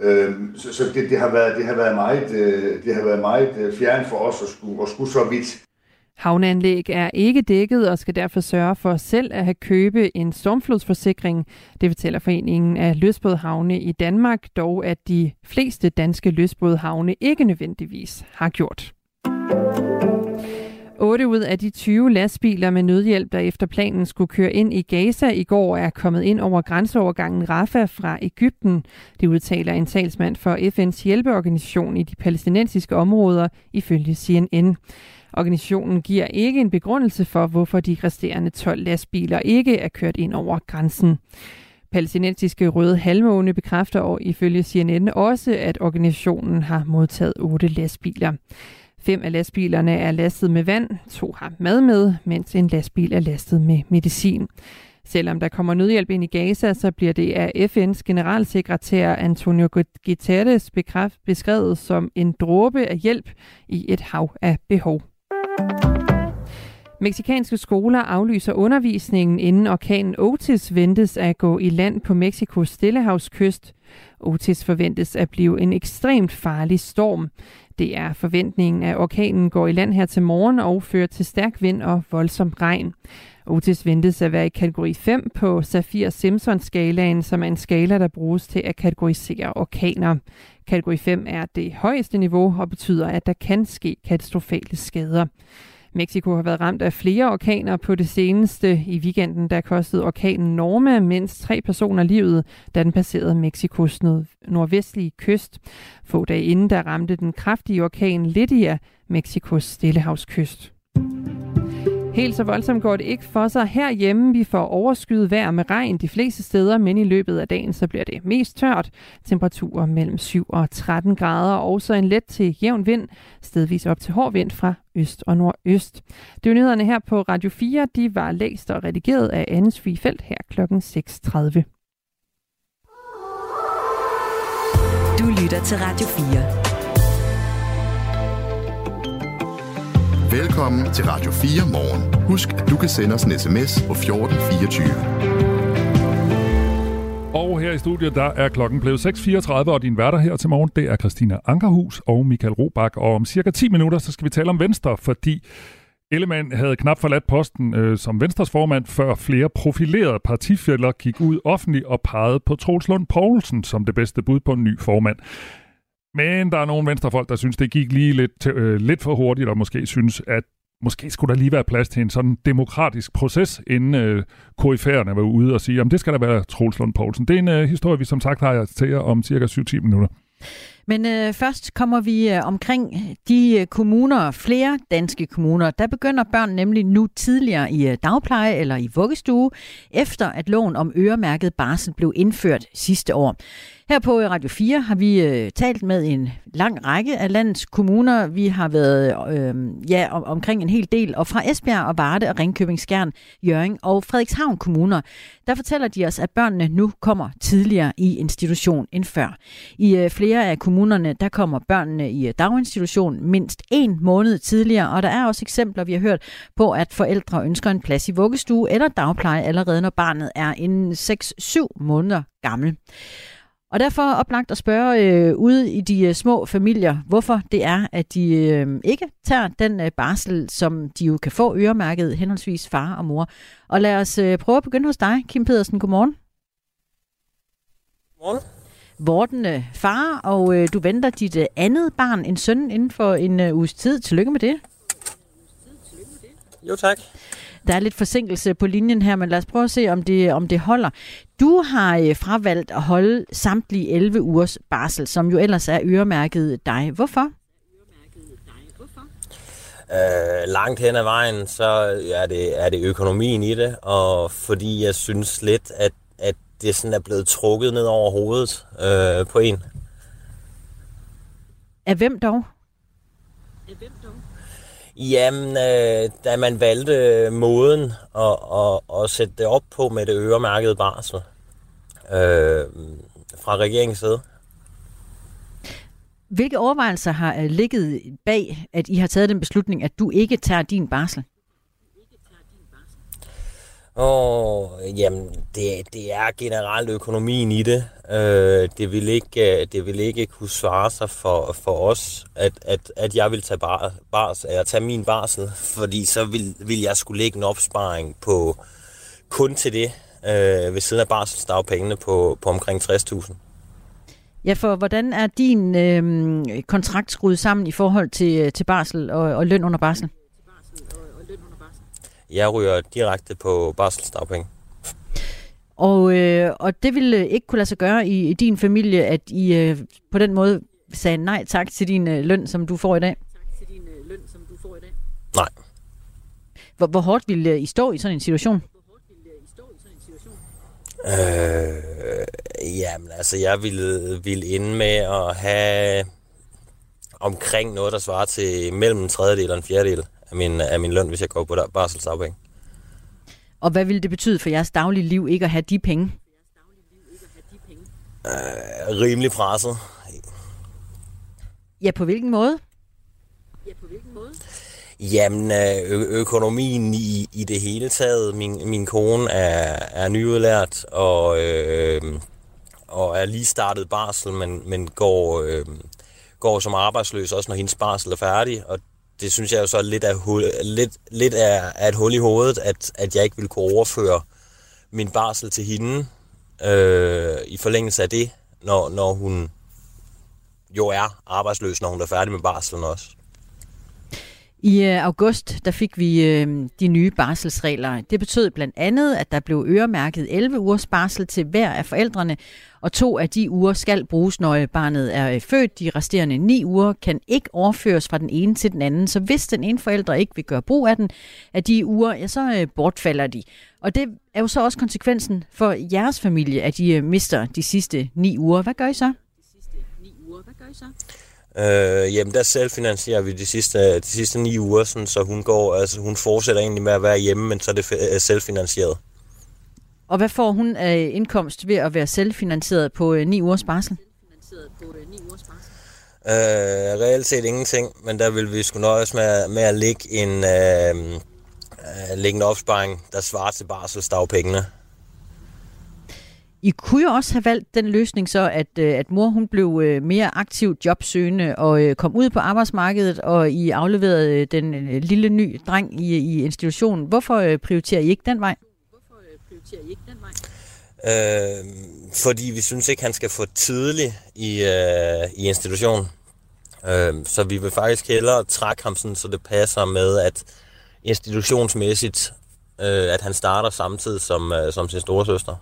Øh, så så det, det, har været, det har været meget, øh, det har været meget øh, fjern for os at skulle, at skulle så vidt. Havneanlæg er ikke dækket og skal derfor sørge for selv at have købe en stormflodsforsikring. Det fortæller Foreningen af Løsbådhavne i Danmark, dog at de fleste danske løsbådhavne ikke nødvendigvis har gjort. 8 ud af de 20 lastbiler med nødhjælp, der efter planen skulle køre ind i Gaza i går, er kommet ind over grænseovergangen Rafah fra Ægypten. Det udtaler en talsmand for FN's hjælpeorganisation i de palæstinensiske områder, ifølge CNN. Organisationen giver ikke en begrundelse for, hvorfor de resterende 12 lastbiler ikke er kørt ind over grænsen. Palæstinensiske Røde Halvmåne bekræfter og ifølge CNN også, at organisationen har modtaget otte lastbiler. Fem af lastbilerne er lastet med vand, to har mad med, mens en lastbil er lastet med medicin. Selvom der kommer nødhjælp ind i Gaza, så bliver det af FN's generalsekretær Antonio Guterres beskrevet som en dråbe af hjælp i et hav af behov. Meksikanske skoler aflyser undervisningen, inden orkanen Otis ventes at gå i land på Mexikos stillehavskyst. Otis forventes at blive en ekstremt farlig storm. Det er forventningen, at orkanen går i land her til morgen og fører til stærk vind og voldsom regn. Otis ventes at være i kategori 5 på Saffir-Simpson-skalaen, som er en skala, der bruges til at kategorisere orkaner. Kategori 5 er det højeste niveau og betyder, at der kan ske katastrofale skader. Mexico har været ramt af flere orkaner på det seneste. I weekenden der kostede orkanen Norma mindst tre personer livet, da den passerede Mexikos nordvestlige kyst. Få dage inden der ramte den kraftige orkan Lydia Mexikos stillehavskyst. Helt så voldsomt går det ikke for sig herhjemme. Vi får overskyet vejr med regn de fleste steder, men i løbet af dagen så bliver det mest tørt. Temperaturer mellem 7 og 13 grader, og så en let til jævn vind, stedvis op til hård vind fra øst og nordøst. Det var nyhederne her på Radio 4. De var læst og redigeret af Anne Frifeldt her kl. 6.30. Du lytter til Radio 4. Velkommen til Radio 4 morgen. Husk, at du kan sende os en sms på 1424. Og her i studiet, der er klokken blevet 6.34, og din værter her til morgen, det er Christina Ankerhus og Michael Robach. Og om cirka 10 minutter, så skal vi tale om Venstre, fordi Ellemann havde knap forladt posten øh, som Venstres formand, før flere profilerede partifælder gik ud offentligt og pegede på Troels Lund Poulsen som det bedste bud på en ny formand. Men der er nogle venstrefolk, der synes, det gik lige lidt, øh, lidt for hurtigt, og måske synes, at måske skulle der lige være plads til en sådan demokratisk proces, inden øh, KF'erne var ude og sige, om det skal der være Troels Lund Poulsen. Det er en øh, historie, vi som sagt har til jer om cirka 7-10 minutter. Men øh, først kommer vi øh, omkring de øh, kommuner, flere danske kommuner. Der begynder børn nemlig nu tidligere i øh, dagpleje eller i vuggestue, efter at loven om øremærket barsel blev indført sidste år. Her på Radio 4 har vi øh, talt med en lang række af landets kommuner. Vi har været øh, ja, om, omkring en hel del, og fra Esbjerg og Varde og Ringkøbing Skjern, Jørgen og Frederikshavn kommuner, der fortæller de os, at børnene nu kommer tidligere i institution end før. I øh, flere af kommunerne, der kommer børnene i øh, daginstitution mindst en måned tidligere, og der er også eksempler, vi har hørt på, at forældre ønsker en plads i vuggestue eller dagpleje allerede, når barnet er en 6-7 måneder gammel. Og derfor er oplagt at spørge øh, ude i de øh, små familier, hvorfor det er, at de øh, ikke tager den øh, barsel, som de jo kan få øremærket henholdsvis far og mor. Og lad os øh, prøve at begynde hos dig, Kim Pedersen. Godmorgen. Godmorgen. Vorten øh, far, og øh, du venter dit øh, andet barn, en søn, inden for en øh, uges tid. Tillykke med det. Jo, tak. Der er lidt forsinkelse på linjen her, men lad os prøve at se, om det, om det holder. Du har øh, fravalgt at holde samtlige 11 ugers barsel, som jo ellers er øremærket dig. Hvorfor? Øh, langt hen ad vejen, så er det, er det økonomien i det, og fordi jeg synes lidt, at, at det sådan er blevet trukket ned over hovedet øh, på en. Af hvem dog? Jamen, øh, da man valgte måden at, at, at sætte det op på med det øremærkede barsel øh, fra regeringens side. Hvilke overvejelser har øh, ligget bag, at I har taget den beslutning, at du ikke tager din barsel? Åh, jamen, det, det er generelt økonomien i det. Øh, det, vil ikke, øh, det vil ikke kunne svare sig for, for os, at, at, at jeg vil tage, bar, bars, eller tage min barsel, fordi så vil, vil jeg skulle lægge en opsparing på kun til det, øh, ved siden af barselsdagpengene på, på omkring 60.000. Ja, for hvordan er din øh, kontrakt skruet sammen i forhold til, øh, til barsel og, og løn under barsel? Jeg ryger direkte på barselsdagpenge. Og, øh, og det ville ikke kunne lade sig gøre i, i din familie, at I øh, på den måde sagde nej tak til din øh, løn, som du får i dag? Nej. Hvor, hvor hårdt ville I stå i sådan en situation? Øh, jamen, altså, jeg ville, ville ende med at have omkring noget, der svarer til mellem en tredjedel og en fjerdedel af min, af min løn, hvis jeg går på barselsafhæng. Og hvad vil det betyde for jeres daglige liv ikke at have de penge? Øh, rimelig presset. Ja, på hvilken måde? Ja, på hvilken måde? Jamen, ø- økonomien i, i det hele taget. Min, min kone er, er nyudlært og, øh, og er lige startet barsel, men, men går, øh, går som arbejdsløs også, når hendes barsel er færdig. Og det synes jeg jo så er lidt lidt, lidt er, er et hul i hovedet, at, at jeg ikke ville kunne overføre min barsel til hende øh, i forlængelse af det, når, når hun jo er arbejdsløs, når hun er færdig med barselen også. I øh, august der fik vi øh, de nye barselsregler. Det betød blandt andet, at der blev øremærket 11 ugers barsel til hver af forældrene, og to af de uger skal bruges, når øh, barnet er øh, født. De resterende ni uger kan ikke overføres fra den ene til den anden, så hvis den ene forælder ikke vil gøre brug af den, af de uger, ja, så øh, bortfalder de. Og det er jo så også konsekvensen for jeres familie, at de øh, mister de sidste ni uger. Hvad gør I så? De sidste ni uger, hvad gør I så? Øh, jamen, der selvfinansierer vi de sidste, de sidste ni uger, sådan, så hun, går, altså, hun fortsætter egentlig med at være hjemme, men så er det selvfinansieret. Og hvad får hun af indkomst ved at være selvfinansieret på øh, ni ugers barsel? Øh, reelt set ingenting, men der vil vi skulle nøjes med, med at lægge en, øh, lægge en opsparing, der svarer til barselsdagpengene. I kunne jo også have valgt den løsning så, at, øh, at mor hun blev øh, mere aktiv jobsøgende og øh, kom ud på arbejdsmarkedet, og I afleverede den lille ny dreng i, i institutionen. Hvorfor prioriterer I ikke den vej? Hvorfor prioriterer I ikke den vej? Øh, fordi vi synes ikke, han skal få tidlig i, øh, i institutionen. Øh, så vi vil faktisk hellere trække ham sådan, så det passer med, at institutionsmæssigt, øh, at han starter samtidig som, øh, som sin store søster.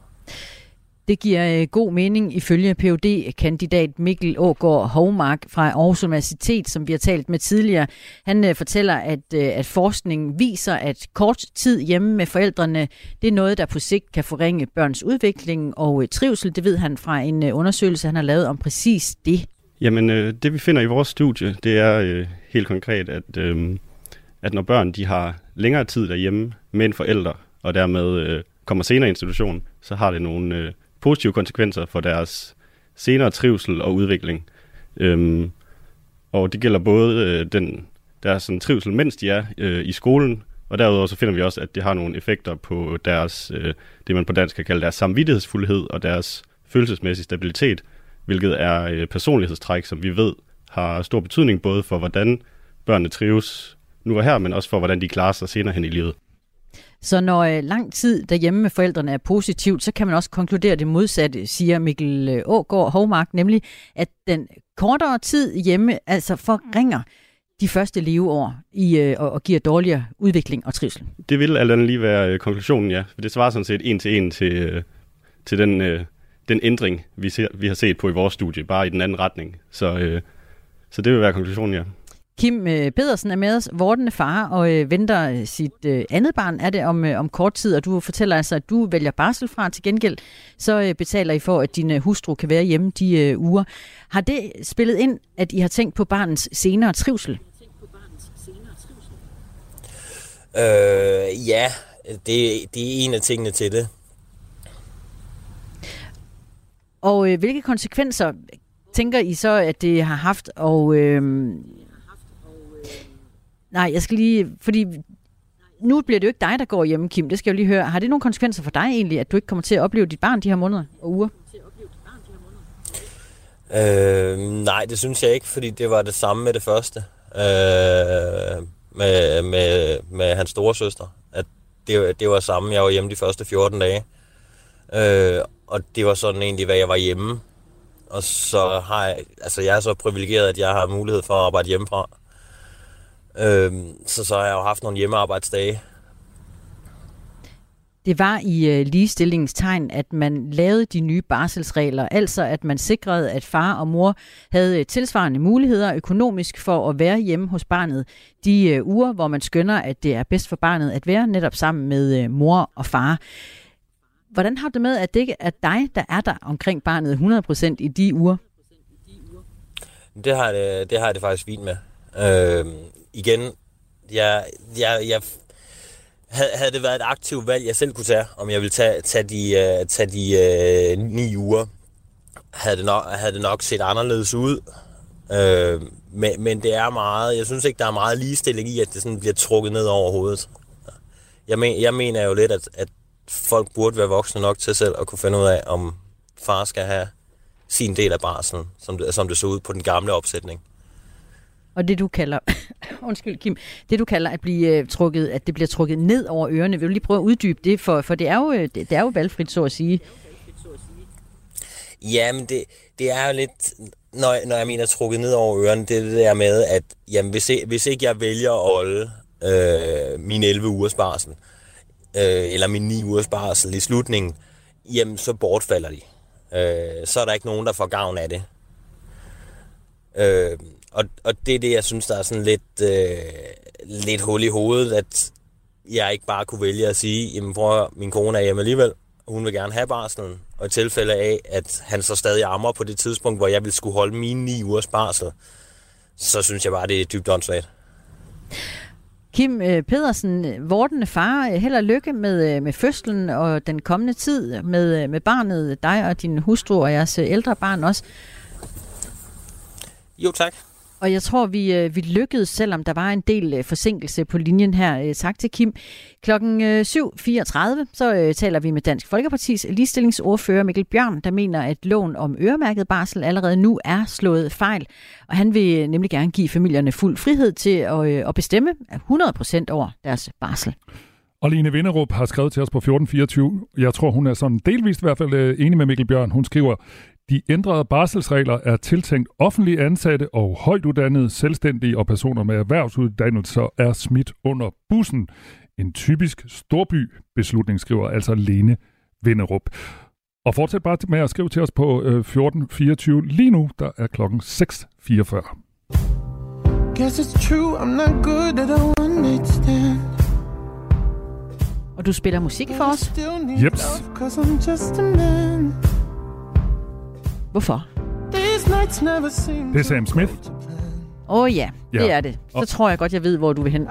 Det giver øh, god mening ifølge phd kandidat Mikkel Ågaard Hovmark fra Aarhus Universitet, som vi har talt med tidligere. Han øh, fortæller, at, øh, at forskning viser, at kort tid hjemme med forældrene, det er noget, der på sigt kan forringe børns udvikling og øh, trivsel. Det ved han fra en øh, undersøgelse, han har lavet om præcis det. Jamen, øh, det vi finder i vores studie, det er helt konkret, at, at når børn de har længere tid derhjemme med en forælder, og dermed kommer senere i institution, så har det nogle positive konsekvenser for deres senere trivsel og udvikling. Øhm, og det gælder både øh, den, deres sådan, trivsel, mens de er øh, i skolen, og derudover så finder vi også, at det har nogle effekter på deres, øh, det man på dansk kan kalde deres samvittighedsfuldhed og deres følelsesmæssige stabilitet, hvilket er øh, personlighedstræk, som vi ved har stor betydning både for, hvordan børnene trives nu og her, men også for, hvordan de klarer sig senere hen i livet. Så når øh, lang tid derhjemme med forældrene er positivt, så kan man også konkludere det modsatte, siger Mikkel øh, Ågård Ågaard Hovmark, nemlig at den kortere tid hjemme altså forringer de første leveår i, øh, og, og giver dårligere udvikling og trivsel. Det vil alt andet lige være øh, konklusionen, ja. For det svarer sådan set en til en til, øh, til den, øh, den ændring, vi, ser, vi har set på i vores studie, bare i den anden retning. Så, øh, så det vil være konklusionen, ja. Kim øh, Pedersen er med os, vortende far, og øh, venter sit øh, andet barn, er det om, om kort tid, og du fortæller altså, at du vælger barsel fra til gengæld, så betaler I for, at din hustru kan være hjemme de uger. Har det spillet ind, at I har tænkt på barnets senere trivsel? Øh, ja, det, det er en af tingene til det. Og øh, hvilke konsekvenser tænker I så, at det har haft? Og øh, Nej, jeg skal lige, fordi nu bliver det jo ikke dig, der går hjemme, Kim. Det skal jeg jo lige høre. Har det nogle konsekvenser for dig egentlig, at du ikke kommer til at opleve dit barn de her måneder og uger? Øh, nej, det synes jeg ikke, fordi det var det samme med det første. Øh, med, med, med hans store søster. At det, det var samme. Jeg var hjemme de første 14 dage. Øh, og det var sådan egentlig, hvad jeg var hjemme. Og så har jeg, altså jeg er så privilegeret, at jeg har mulighed for at arbejde hjemmefra. Øhm, så så har jeg jo haft nogle hjemmearbejdsdage. Det var i øh, ligestillingstegn, at man lavede de nye barselsregler, altså at man sikrede, at far og mor havde øh, tilsvarende muligheder økonomisk for at være hjemme hos barnet de øh, uger, hvor man skønner, at det er bedst for barnet at være netop sammen med øh, mor og far. Hvordan har det med, at det ikke er dig, der er der omkring barnet 100% i de uger? Det har det, det har jeg det faktisk fint med. Øh, igen, jeg, jeg, jeg havde, havde det været et aktivt valg, jeg selv kunne tage, om jeg ville tage, tage de, uh, tage de uh, ni uger, havde det, nok, havde det nok set anderledes ud. Uh, men, men det er meget, jeg synes ikke, der er meget ligestilling i, at det sådan bliver trukket ned over hovedet. Jeg, men, jeg mener jo lidt, at, at folk burde være voksne nok til selv at kunne finde ud af, om far skal have sin del af barselen, som det, som det så ud på den gamle opsætning. Og det du kalder, undskyld Kim, det du kalder at blive øh, trukket, at det bliver trukket ned over ørerne, vil du lige prøve at uddybe det, for, for det, er jo, øh, det, det er jo valgfrit, så at sige. Jamen, det, det er jo lidt, når, når jeg mener trukket ned over ørerne, det er det der med, at jamen, hvis, hvis ikke jeg vælger at holde øh, min 11 ugers barsel, øh, eller min 9 ugers barsel i slutningen, jamen så bortfalder de. Øh, så er der ikke nogen, der får gavn af det. Øh, og, og det er det, jeg synes, der er sådan lidt, øh, lidt hul i hovedet, at jeg ikke bare kunne vælge at sige, jamen prøv min kone er hjemme alligevel, og hun vil gerne have barselen. Og i tilfælde af, at han så stadig ammer på det tidspunkt, hvor jeg ville skulle holde mine ni ugers barsel, så synes jeg bare, det er dybt åndssvagt. Kim øh, Pedersen, vortende far, øh, held og lykke med, øh, med fødslen og den kommende tid med, med barnet, dig og din hustru og jeres ældre barn også. Jo, tak. Og jeg tror, vi, øh, vi lykkedes, selvom der var en del øh, forsinkelse på linjen her. Øh, tak til Kim. Klokken 7.34, så taler vi med Dansk Folkepartis ligestillingsordfører Mikkel Bjørn, der mener, at loven om øremærket barsel allerede nu er slået fejl. Og han vil nemlig gerne give familierne fuld frihed til at, at bestemme 100% over deres barsel. Og Line Vinderup har skrevet til os på 1424. Jeg tror, hun er sådan delvist i hvert fald enig med Mikkel Bjørn. Hun skriver, de ændrede barselsregler er tiltænkt offentlige ansatte og højt uddannede, selvstændige og personer med erhvervsuddannelser er smidt under bussen. En typisk storby beslutning, skriver altså Lene Vinderup. Og fortsæt bare med at skrive til os på 1424 lige nu, der er klokken 6.44. Guess it's true, I'm not good at a one night stand. Og du spiller musik for os? Jeps. Hvorfor? Det er Sam Smith. Åh oh, ja, det ja. er det. Så og tror jeg godt, jeg ved, hvor du vil hen.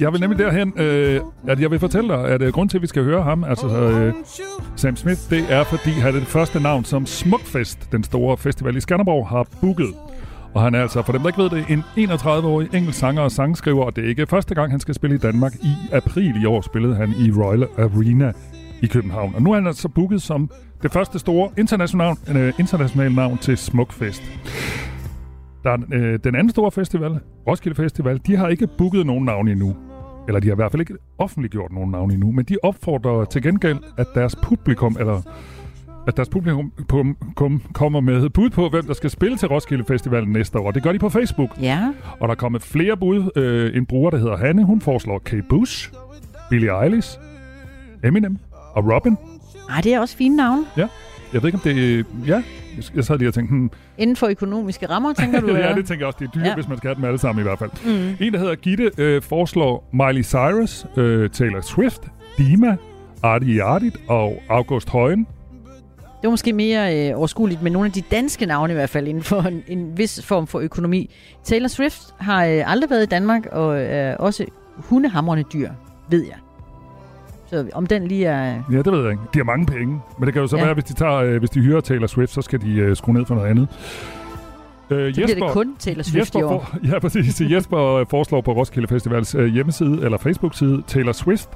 Jeg vil nemlig derhen, øh, at jeg vil fortælle dig, at øh, grund til, at vi skal høre ham, altså øh, Sam Smith, det er, fordi han er det første navn, som Smukfest, den store festival i Skanderborg, har booket. Og han er altså, for dem der ikke ved det, en 31-årig engelsk sanger og sangskriver, og det er ikke første gang, han skal spille i Danmark. I april i år spillede han i Royal Arena i København. Og nu er han altså booket som det første store internationale, øh, internationale navn til Smukfest. Der er, øh, den anden store festival, Roskilde Festival, de har ikke booket nogen navn endnu. Eller de har i hvert fald ikke offentliggjort nogen navn endnu, men de opfordrer til gengæld, at deres publikum, eller at deres publikum kom, kommer med bud på, hvem der skal spille til Roskilde Festivalen næste år. Det gør de på Facebook. Ja. Og der er kommet flere bud. Øh, en bruger, der hedder Hanne, hun foreslår Kate Bush, Billie Eilish, Eminem og Robin. Ej, det er også fine navne. Ja. Jeg ved ikke, om det... Ja, jeg sad lige og tænkte... Hmm. Inden for økonomiske rammer, tænker du? ja, det tænker jeg også. Det er dyrt, ja. hvis man skal have dem alle sammen i hvert fald. Mm. En, der hedder Gitte, øh, foreslår Miley Cyrus, øh, Taylor Swift, Dima, Artie Ardit og August Højen. Det var måske mere øh, overskueligt med nogle af de danske navne i hvert fald inden for en, en vis form for økonomi. Taylor Swift har øh, aldrig været i Danmark og er øh, også hundehamrende dyr, ved jeg. Så om den lige er... Ja, det ved jeg ikke. De har mange penge. Men det kan jo så ja. være, hvis de, tager, øh, hvis de hyrer Taylor Swift, så skal de øh, skrue ned for noget andet. Øh, så Jesper, det kun Taylor Swift Jesper i år. For, ja, præcis. Jesper foreslår på Roskilde Festivals øh, hjemmeside eller Facebook-side Taylor Swift,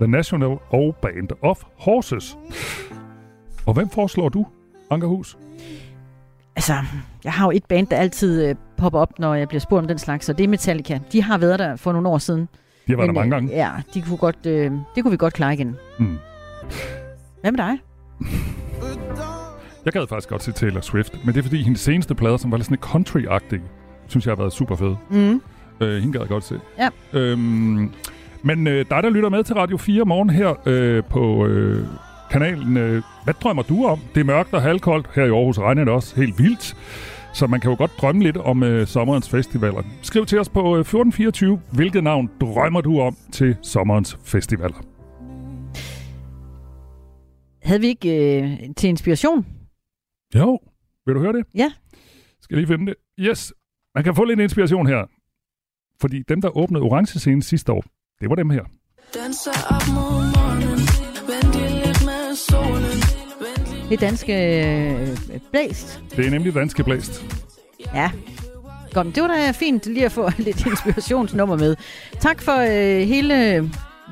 The National og Band of Horses. Og hvem foreslår du, Ankerhus? Altså, jeg har jo et band, der altid øh, popper op, når jeg bliver spurgt om den slags, og det er Metallica. De har været der for nogle år siden. De har været Men, der mange gange. Ja, de kunne godt, øh, det kunne vi godt klare igen. Mm. Hvad med dig? Jeg gad faktisk godt se Taylor Swift, men det er fordi hendes seneste plader, som var lidt sådan country-agtig, synes jeg har været super fed. Mm. Øh, hende gad jeg godt se. Ja. Øhm, men øh, dig, der lytter med til Radio 4 morgen her øh, på øh, kanalen, øh, hvad drømmer du om? Det er mørkt og halvkoldt. Her i Aarhus regner det også helt vildt. Så man kan jo godt drømme lidt om øh, sommerens festivaler. Skriv til os på øh, 1424, hvilket navn drømmer du om til sommerens festivaler? Havde vi ikke øh, til inspiration? Jo, vil du høre det? Ja. Skal lige finde det? Yes, man kan få lidt inspiration her. Fordi dem, der åbnede orange scenen sidste år, det var dem her. Danser op mod morgen, lidt med solen. Det danske øh, blæst. Det er nemlig danske blæst. Ja. Godt, det var da fint lige at få lidt inspirationsnummer med. Tak for øh, hele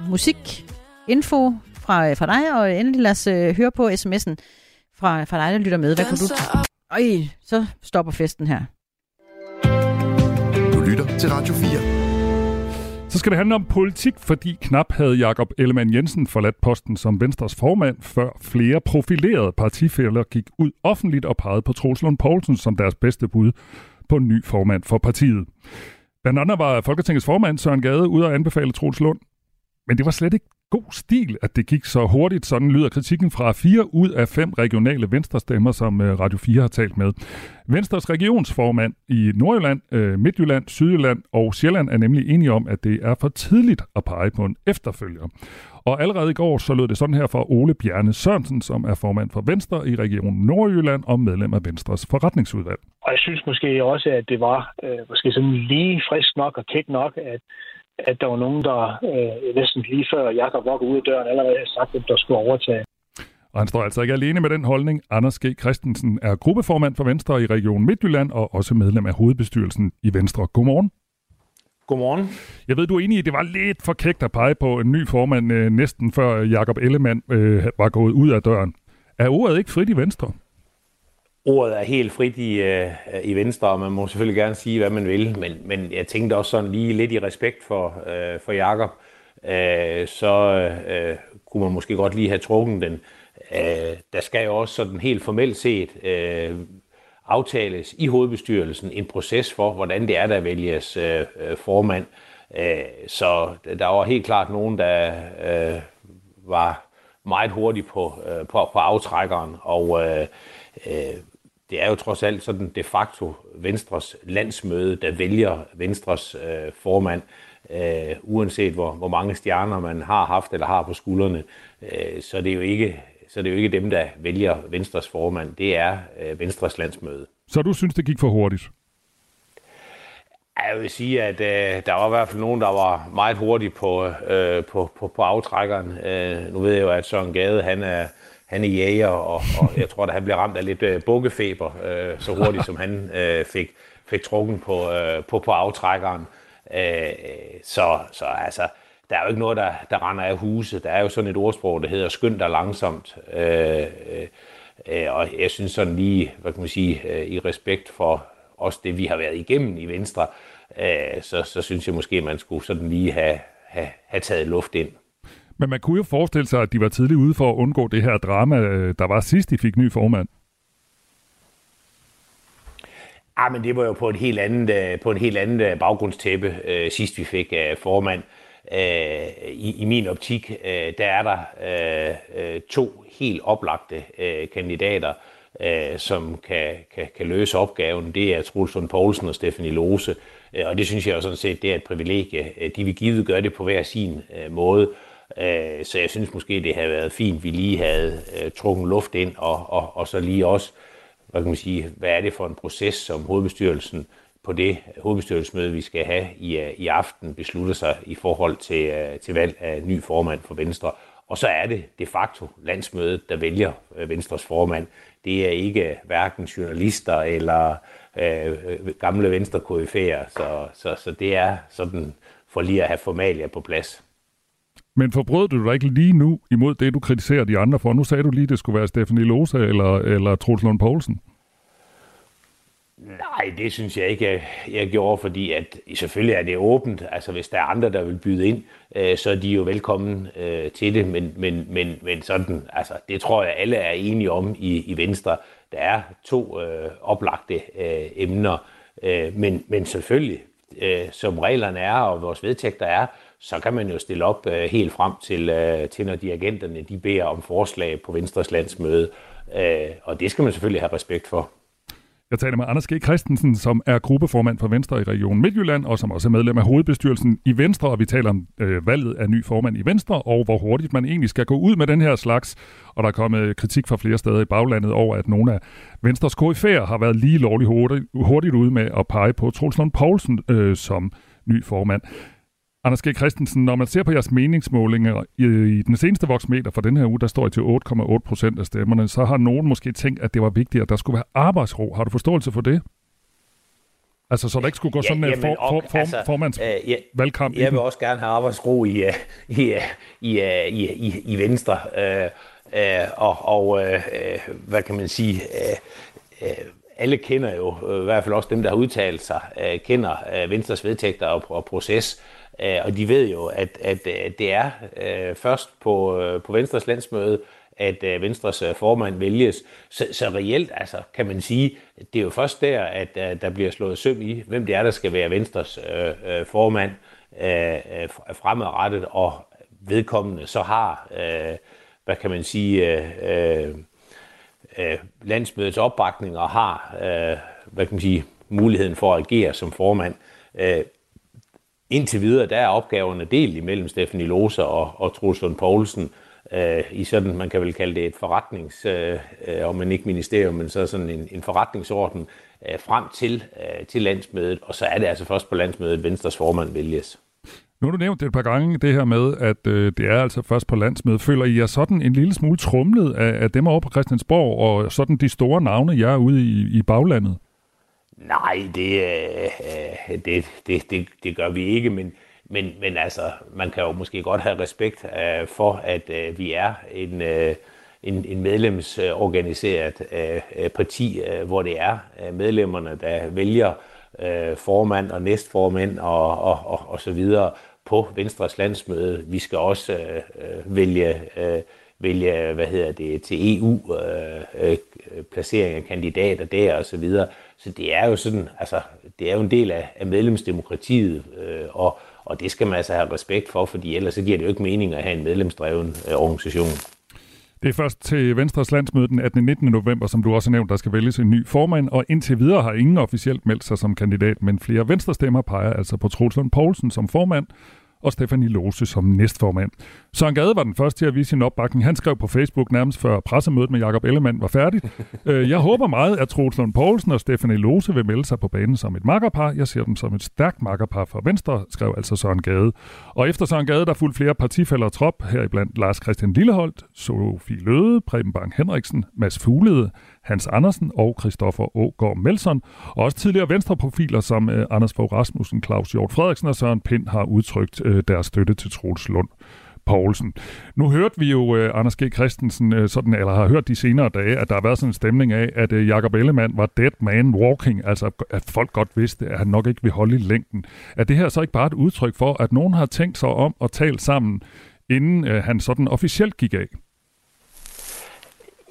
musikinfo fra, fra dig, og endelig lad os øh, høre på sms'en fra, fra dig, der lytter med. Hvad kunne du... Øj, så stopper festen her. Du lytter til Radio 4. Så skal det handle om politik, fordi knap havde Jakob Ellemann Jensen forladt posten som Venstres formand, før flere profilerede partifælder gik ud offentligt og pegede på Troels Lund Poulsen som deres bedste bud på en ny formand for partiet. Blandt andet var Folketingets formand Søren Gade ude og anbefale Troels Lund. Men det var slet ikke god stil, at det gik så hurtigt. Sådan lyder kritikken fra fire ud af fem regionale venstrestemmer, som øh, Radio 4 har talt med. Venstres regionsformand i Nordjylland, øh, Midtjylland, Sydjylland og Sjælland er nemlig enige om, at det er for tidligt at pege på en efterfølger. Og allerede i går så lød det sådan her fra Ole Bjerne Sørensen, som er formand for Venstre i Region Nordjylland og medlem af Venstres forretningsudvalg. Og jeg synes måske også, at det var øh, måske sådan lige frisk nok og tæt nok, at at der var nogen, der øh, næsten lige før Jakob var ud af døren allerede havde sagt, at der skulle overtage. Og han står altså ikke alene med den holdning. Anders G. Christensen er gruppeformand for Venstre i Region Midtjylland og også medlem af hovedbestyrelsen i Venstre. Godmorgen. Godmorgen. Jeg ved, du er enig i, at det var lidt for kægt at pege på en ny formand øh, næsten før Jakob Ellemann øh, var gået ud af døren. Er ordet ikke frit i Venstre? Ordet er helt frit i, øh, i Venstre, og man må selvfølgelig gerne sige, hvad man vil, men, men jeg tænkte også sådan lige lidt i respekt for, øh, for Jakob, øh, så øh, kunne man måske godt lige have trukket den. Øh, der skal jo også sådan helt formelt set øh, aftales i hovedbestyrelsen en proces for, hvordan det er, der vælges øh, øh formand. Øh, så der var helt klart nogen, der øh, var meget hurtigt på, øh, på, på aftrækkeren, og øh, øh, det er jo trods alt sådan de facto Venstres landsmøde, der vælger Venstres øh, formand, øh, uanset hvor, hvor mange stjerner man har haft eller har på skuldrene. Øh, så det er jo ikke så det er jo ikke dem, der vælger Venstres formand. Det er øh, Venstres landsmøde. Så du synes, det gik for hurtigt? Jeg vil sige, at øh, der var i hvert fald nogen, der var meget hurtigt på, øh, på, på, på aftrækkeren. Øh, nu ved jeg jo, at Søren Gade, han er, han er jæger, og, og jeg tror, at han blev ramt af lidt øh, bukkefeber, øh, så hurtigt som han øh, fik, fik trukken på, øh, på, på aftrækkeren. Øh, så, så altså, der er jo ikke noget, der, der render af huse. Der er jo sådan et ordsprog, der hedder skynd dig langsomt. Øh, øh, og jeg synes sådan lige, hvad kan man sige, øh, i respekt for også det, vi har været igennem i Venstre, øh, så, så synes jeg måske, man skulle sådan lige have, have, have taget luft ind. Men man kunne jo forestille sig, at de var tidligt ude for at undgå det her drama, øh, der var sidst, de fik ny formand. Ah, men det var jo på et helt andet, øh, på en helt andet øh, baggrundstæppe, sidst vi fik formand. I, I min optik, der er der to helt oplagte kandidater, som kan, kan, kan løse opgaven. Det er Truls Lund Poulsen og Stefanie Lose. Og det synes jeg jo sådan set, det er et privilegie. De vil givet gøre det på hver sin måde. Øh, så jeg synes måske, det havde været fint, vi lige havde øh, trukket luft ind, og, og, og så lige også, hvad kan man sige, hvad er det for en proces, som hovedbestyrelsen på det hovedbestyrelsesmøde, vi skal have i, øh, i aften, beslutter sig i forhold til, øh, til valg af ny formand for Venstre. Og så er det de facto landsmødet, der vælger øh, Venstres formand. Det er ikke hverken journalister eller øh, gamle venstre så, så, så det er sådan for lige at have formalia på plads. Men forbrød du dig ikke lige nu imod det, du kritiserer de andre for? Nu sagde du lige, det skulle være Stefanie Lose eller, eller Troels Lund Poulsen. Nej, det synes jeg ikke, jeg, gjorde, fordi at selvfølgelig er det åbent. Altså hvis der er andre, der vil byde ind, øh, så er de jo velkommen øh, til det. Men, men, men, men sådan, altså, det tror jeg, alle er enige om i, i Venstre. Der er to øh, oplagte øh, emner, øh, men, men selvfølgelig, øh, som reglerne er og vores vedtægter er, så kan man jo stille op øh, helt frem til, øh, til, når agenterne de beder om forslag på Venstres landsmøde. Øh, og det skal man selvfølgelig have respekt for. Jeg taler med Anders G. Christensen, som er gruppeformand for Venstre i Region Midtjylland, og som også er medlem af hovedbestyrelsen i Venstre, og vi taler om øh, valget af ny formand i Venstre, og hvor hurtigt man egentlig skal gå ud med den her slags. Og der er kommet kritik fra flere steder i baglandet over, at nogle af Venstres KF'er har været lige lovligt hurtigt, hurtigt ude med at pege på Troels Lund Poulsen øh, som ny formand. Anders G. Christensen, når man ser på jeres meningsmålinger i, i den seneste voksmeter for den her uge, der står I til 8,8 procent af stemmerne, så har nogen måske tænkt, at det var vigtigt, at der skulle være arbejdsro. Har du forståelse for det? Altså, så der ikke skulle gå sådan en ja, for, for, for, altså, formandsvalgkamp? Øh, ja, jeg vil også gerne have arbejdsro i, øh, i, øh, i, øh, i, i, i Venstre. Øh, øh, og og øh, hvad kan man sige... Øh, øh, alle kender jo, i hvert fald også dem, der har udtalt sig, kender Venstres vedtægter og, og proces. Øh, og de ved jo, at, at, at det er øh, først på, øh, på Venstres landsmøde, at øh, Venstres øh, formand vælges. Så, så reelt altså, kan man sige, det er jo først der, at øh, der bliver slået søm i, hvem det er, der skal være Venstres øh, øh, formand øh, øh fremadrettet, og vedkommende så har, øh, hvad kan man sige, øh, øh, øh, landsmødets opbakning og har, øh, hvad kan man sige, muligheden for at agere som formand. Øh, indtil videre, der er opgaverne delt imellem Stephanie Lose og, og Troels Lund Poulsen øh, i sådan, man kan vel kalde det et forretnings, øh, øh om man ikke ministerium, men så sådan en, en forretningsorden øh, frem til, øh, til landsmødet, og så er det altså først på landsmødet, Venstres formand vælges. Nu har du nævnt det et par gange, det her med, at øh, det er altså først på landsmødet. Føler I jer sådan en lille smule trumlet af, af dem over på Christiansborg, og sådan de store navne, jeg er ude i, i baglandet? Nej, det, øh, det, det, det, det gør vi ikke, men, men, men altså, man kan jo måske godt have respekt øh, for, at øh, vi er en, øh, en, en medlemsorganiseret øh, parti, øh, hvor det er øh, medlemmerne, der vælger øh, formand og næstformand og, og, og, og så videre på Venstres landsmøde. Vi skal også øh, vælge, øh, vælge hvad hedder det, til EU øh, øh, placering af kandidater der og så videre. Så det er jo sådan, altså, det er jo en del af, af medlemsdemokratiet, øh, og, og det skal man altså have respekt for, fordi ellers så giver det jo ikke mening at have en medlemsdreven øh, organisation. Det er først til Venstres landsmøde den 18. 19. november, som du også har nævnt, der skal vælges en ny formand, og indtil videre har ingen officielt meldt sig som kandidat, men flere venstrestemmer peger altså på Troels Lund Poulsen som formand, og Stefanie Lose som næstformand. Søren Gade var den første til at vise sin opbakning. Han skrev på Facebook nærmest før pressemødet med Jakob Ellemann var færdigt. Øh, jeg håber meget, at Troels Lund Poulsen og Stefanie Lose vil melde sig på banen som et makkerpar. Jeg ser dem som et stærkt makkerpar for Venstre, skrev altså Søren Gade. Og efter Søren Gade, der fulgte flere partifælder trop, heriblandt Lars Christian Lilleholdt, Sofie Løde, Preben Bang Henriksen, Mads Fuglede, Hans Andersen og Christoffer Ågaard Melson, og også tidligere venstreprofiler som øh, Anders Fogh Rasmussen, Claus Hjort Frederiksen og Søren Pind har udtrykt øh, deres støtte til Troels Lund. Poulsen. Nu hørte vi jo uh, Anders G. Christensen uh, sådan, eller har hørt de senere dage, at der har været sådan en stemning af, at uh, Jakob Ellemann var dead man walking, altså at folk godt vidste, at han nok ikke vil holde i længden. Er det her så ikke bare et udtryk for, at nogen har tænkt sig om at tale sammen, inden uh, han sådan officielt gik af?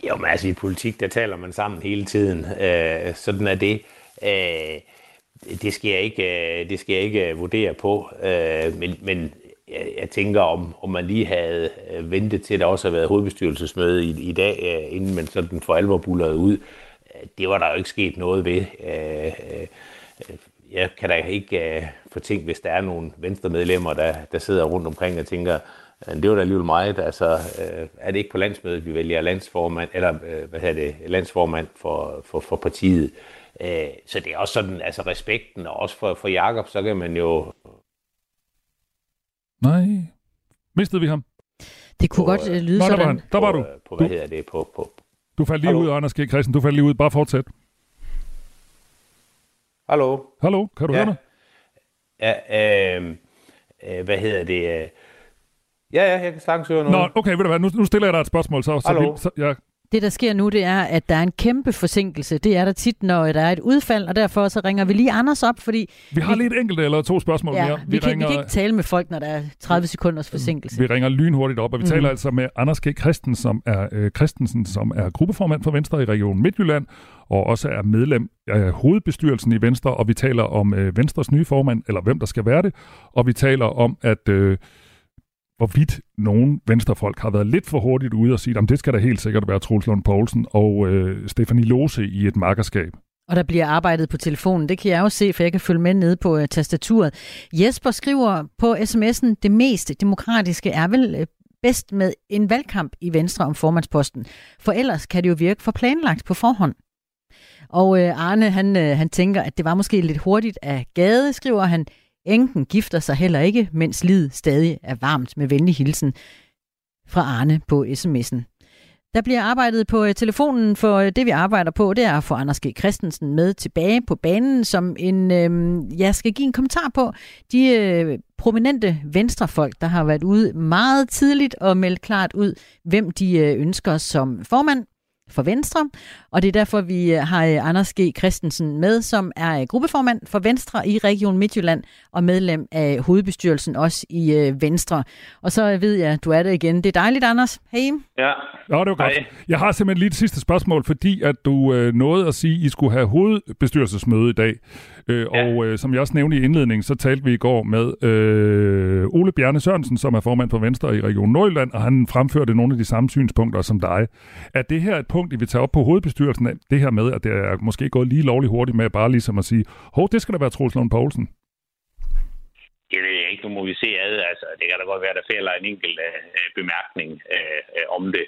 Jo, men altså i politik, der taler man sammen hele tiden. Øh, sådan er det. Øh, det, skal jeg ikke, øh, det skal jeg ikke øh, vurdere på. Øh, men, men jeg, jeg tænker, om, om man lige havde øh, ventet til, at der også har været hovedbestyrelsesmøde i, i dag, øh, inden man sådan for alvor bullerede ud. Det var der jo ikke sket noget ved. Øh, øh, jeg kan da ikke øh, få tænkt, hvis der er nogle venstre medlemmer, der, der sidder rundt omkring og tænker, det var da alligevel meget. Altså, øh, er det ikke på landsmødet, vi vælger landsformand, eller øh, hvad hedder det, landsformand for, for, for partiet? Øh, så det er også sådan, altså respekten, og også for, for Jakob, så kan man jo... Nej, mistede vi ham? Det kunne på, godt uh, lyde Nå, sådan. Der var, der var på, du. På, hvad du, hedder det? På, på, du faldt lige Hallo? ud, Anders G. Christen. Du faldt lige ud. Bare fortsæt. Hallo? Hallo, kan du ja. høre mig? Ja, øh, øh, hvad hedder det? Øh, Ja, ja, jeg kan sagtens høre noget. Nå, okay, ved du hvad, nu, nu stiller jeg dig et spørgsmål. Så, så, vi, så ja. Det, der sker nu, det er, at der er en kæmpe forsinkelse. Det er der tit, når der er et udfald, og derfor så ringer vi lige Anders op, fordi... Vi har vi, lige et enkelt eller to spørgsmål ja, mere. Vi, vi, kan, ringer, vi kan ikke tale med folk, når der er 30 sekunders forsinkelse. Vi ringer lynhurtigt op, og vi mm. taler altså med Anders G. Christensen, som er, øh, Christensen, som er gruppeformand for Venstre i Region Midtjylland, og også er medlem af hovedbestyrelsen i Venstre, og vi taler om øh, Venstres nye formand, eller hvem der skal være det, og vi taler om, at... Øh, hvorvidt nogle venstrefolk har været lidt for hurtigt ude og sige, at det skal da helt sikkert være Troels Lund Poulsen og øh, Stefanie Lose i et makkerskab. Og der bliver arbejdet på telefonen. Det kan jeg jo se, for jeg kan følge med nede på øh, tastaturet. Jesper skriver på sms'en, det mest demokratiske er vel øh, bedst med en valgkamp i Venstre om formandsposten. For ellers kan det jo virke for planlagt på forhånd. Og øh, Arne, han, øh, han tænker, at det var måske lidt hurtigt af gade, skriver han. Enken gifter sig heller ikke, mens livet stadig er varmt med venlig hilsen fra Arne på sms'en. Der bliver arbejdet på øh, telefonen, for øh, det vi arbejder på, det er at få Anders G. Christensen med tilbage på banen, som en, øh, jeg skal give en kommentar på de øh, prominente venstrefolk, der har været ude meget tidligt og meldt klart ud, hvem de øh, ønsker som formand for Venstre, og det er derfor, vi har øh, Anders G. Christensen med, som er øh, gruppeformand for Venstre i Region Midtjylland og medlem af hovedbestyrelsen også i øh, Venstre. Og så ved jeg, du er der igen. Det er dejligt, Anders. Hej. Ja. Ja, det var godt. Hej. Jeg har simpelthen lige det sidste spørgsmål, fordi at du øh, nåede at sige, at I skulle have hovedbestyrelsesmøde i dag. Øh, ja. Og øh, som jeg også nævnte i indledningen, så talte vi i går med øh, Ole Bjarne Sørensen, som er formand for Venstre i Region Nordjylland, og han fremførte nogle af de samme synspunkter som dig. Er det her et punkt, I vil tage op på hovedbestyrelsen, det her med, at det er måske gået lige lovligt hurtigt med bare ligesom at sige, hov, det skal da være Troels Lund Poulsen? Det ved jeg ikke, nu må vi se ad. Altså, det kan da godt være, der fælder en enkelt øh, bemærkning øh, om det.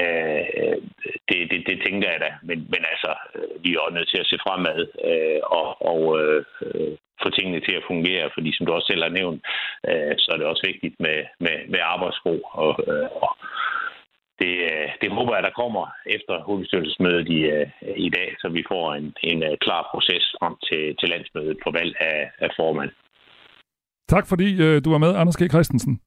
Øh, det, det, det tænker jeg da. Men, men altså, øh, vi er også nødt til at se fremad øh, og, og øh, få tingene til at fungere, fordi som du også selv har nævnt, øh, så er det også vigtigt med, med, med arbejdsro og, øh, og det, øh, det håber jeg, der kommer efter hovedbestyrelsesmødet i, øh, i dag, så vi får en, en øh, klar proces frem til, til landsmødet på valg af, af formand. Tak fordi du var med, Anders G. Christensen.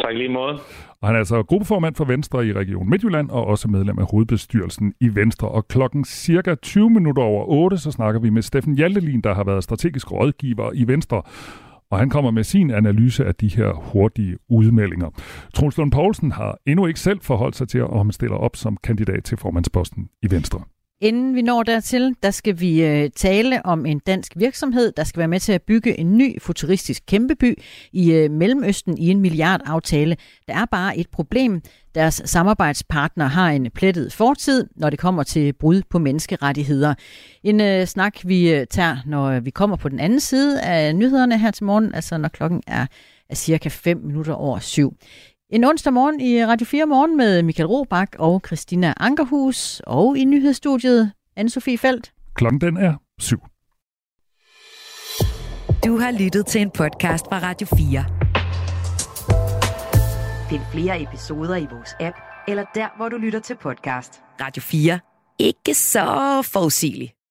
Tak lige måde. Og han er altså gruppeformand for Venstre i Region Midtjylland og også medlem af hovedbestyrelsen i Venstre. Og klokken cirka 20 minutter over 8, så snakker vi med Steffen Hjaltelin, der har været strategisk rådgiver i Venstre og han kommer med sin analyse af de her hurtige udmeldinger. Troels Lund Poulsen har endnu ikke selv forholdt sig til, om han stiller op som kandidat til formandsposten i Venstre. Inden vi når dertil, der skal vi øh, tale om en dansk virksomhed, der skal være med til at bygge en ny futuristisk kæmpeby i øh, Mellemøsten i en milliardaftale. Der er bare et problem. Deres samarbejdspartner har en plettet fortid, når det kommer til brud på menneskerettigheder. En øh, snak, vi øh, tager, når vi kommer på den anden side af nyhederne her til morgen, altså når klokken er, er cirka 5 minutter over syv. En onsdag morgen i Radio 4 morgen med Michael Robach og Christina Ankerhus, og i nyhedsstudiet Anne-Sophie Felt. Klokken den er syv. Du har lyttet til en podcast fra Radio 4. Find flere episoder i vores app, eller der, hvor du lytter til podcast. Radio 4. Ikke så forudsigeligt.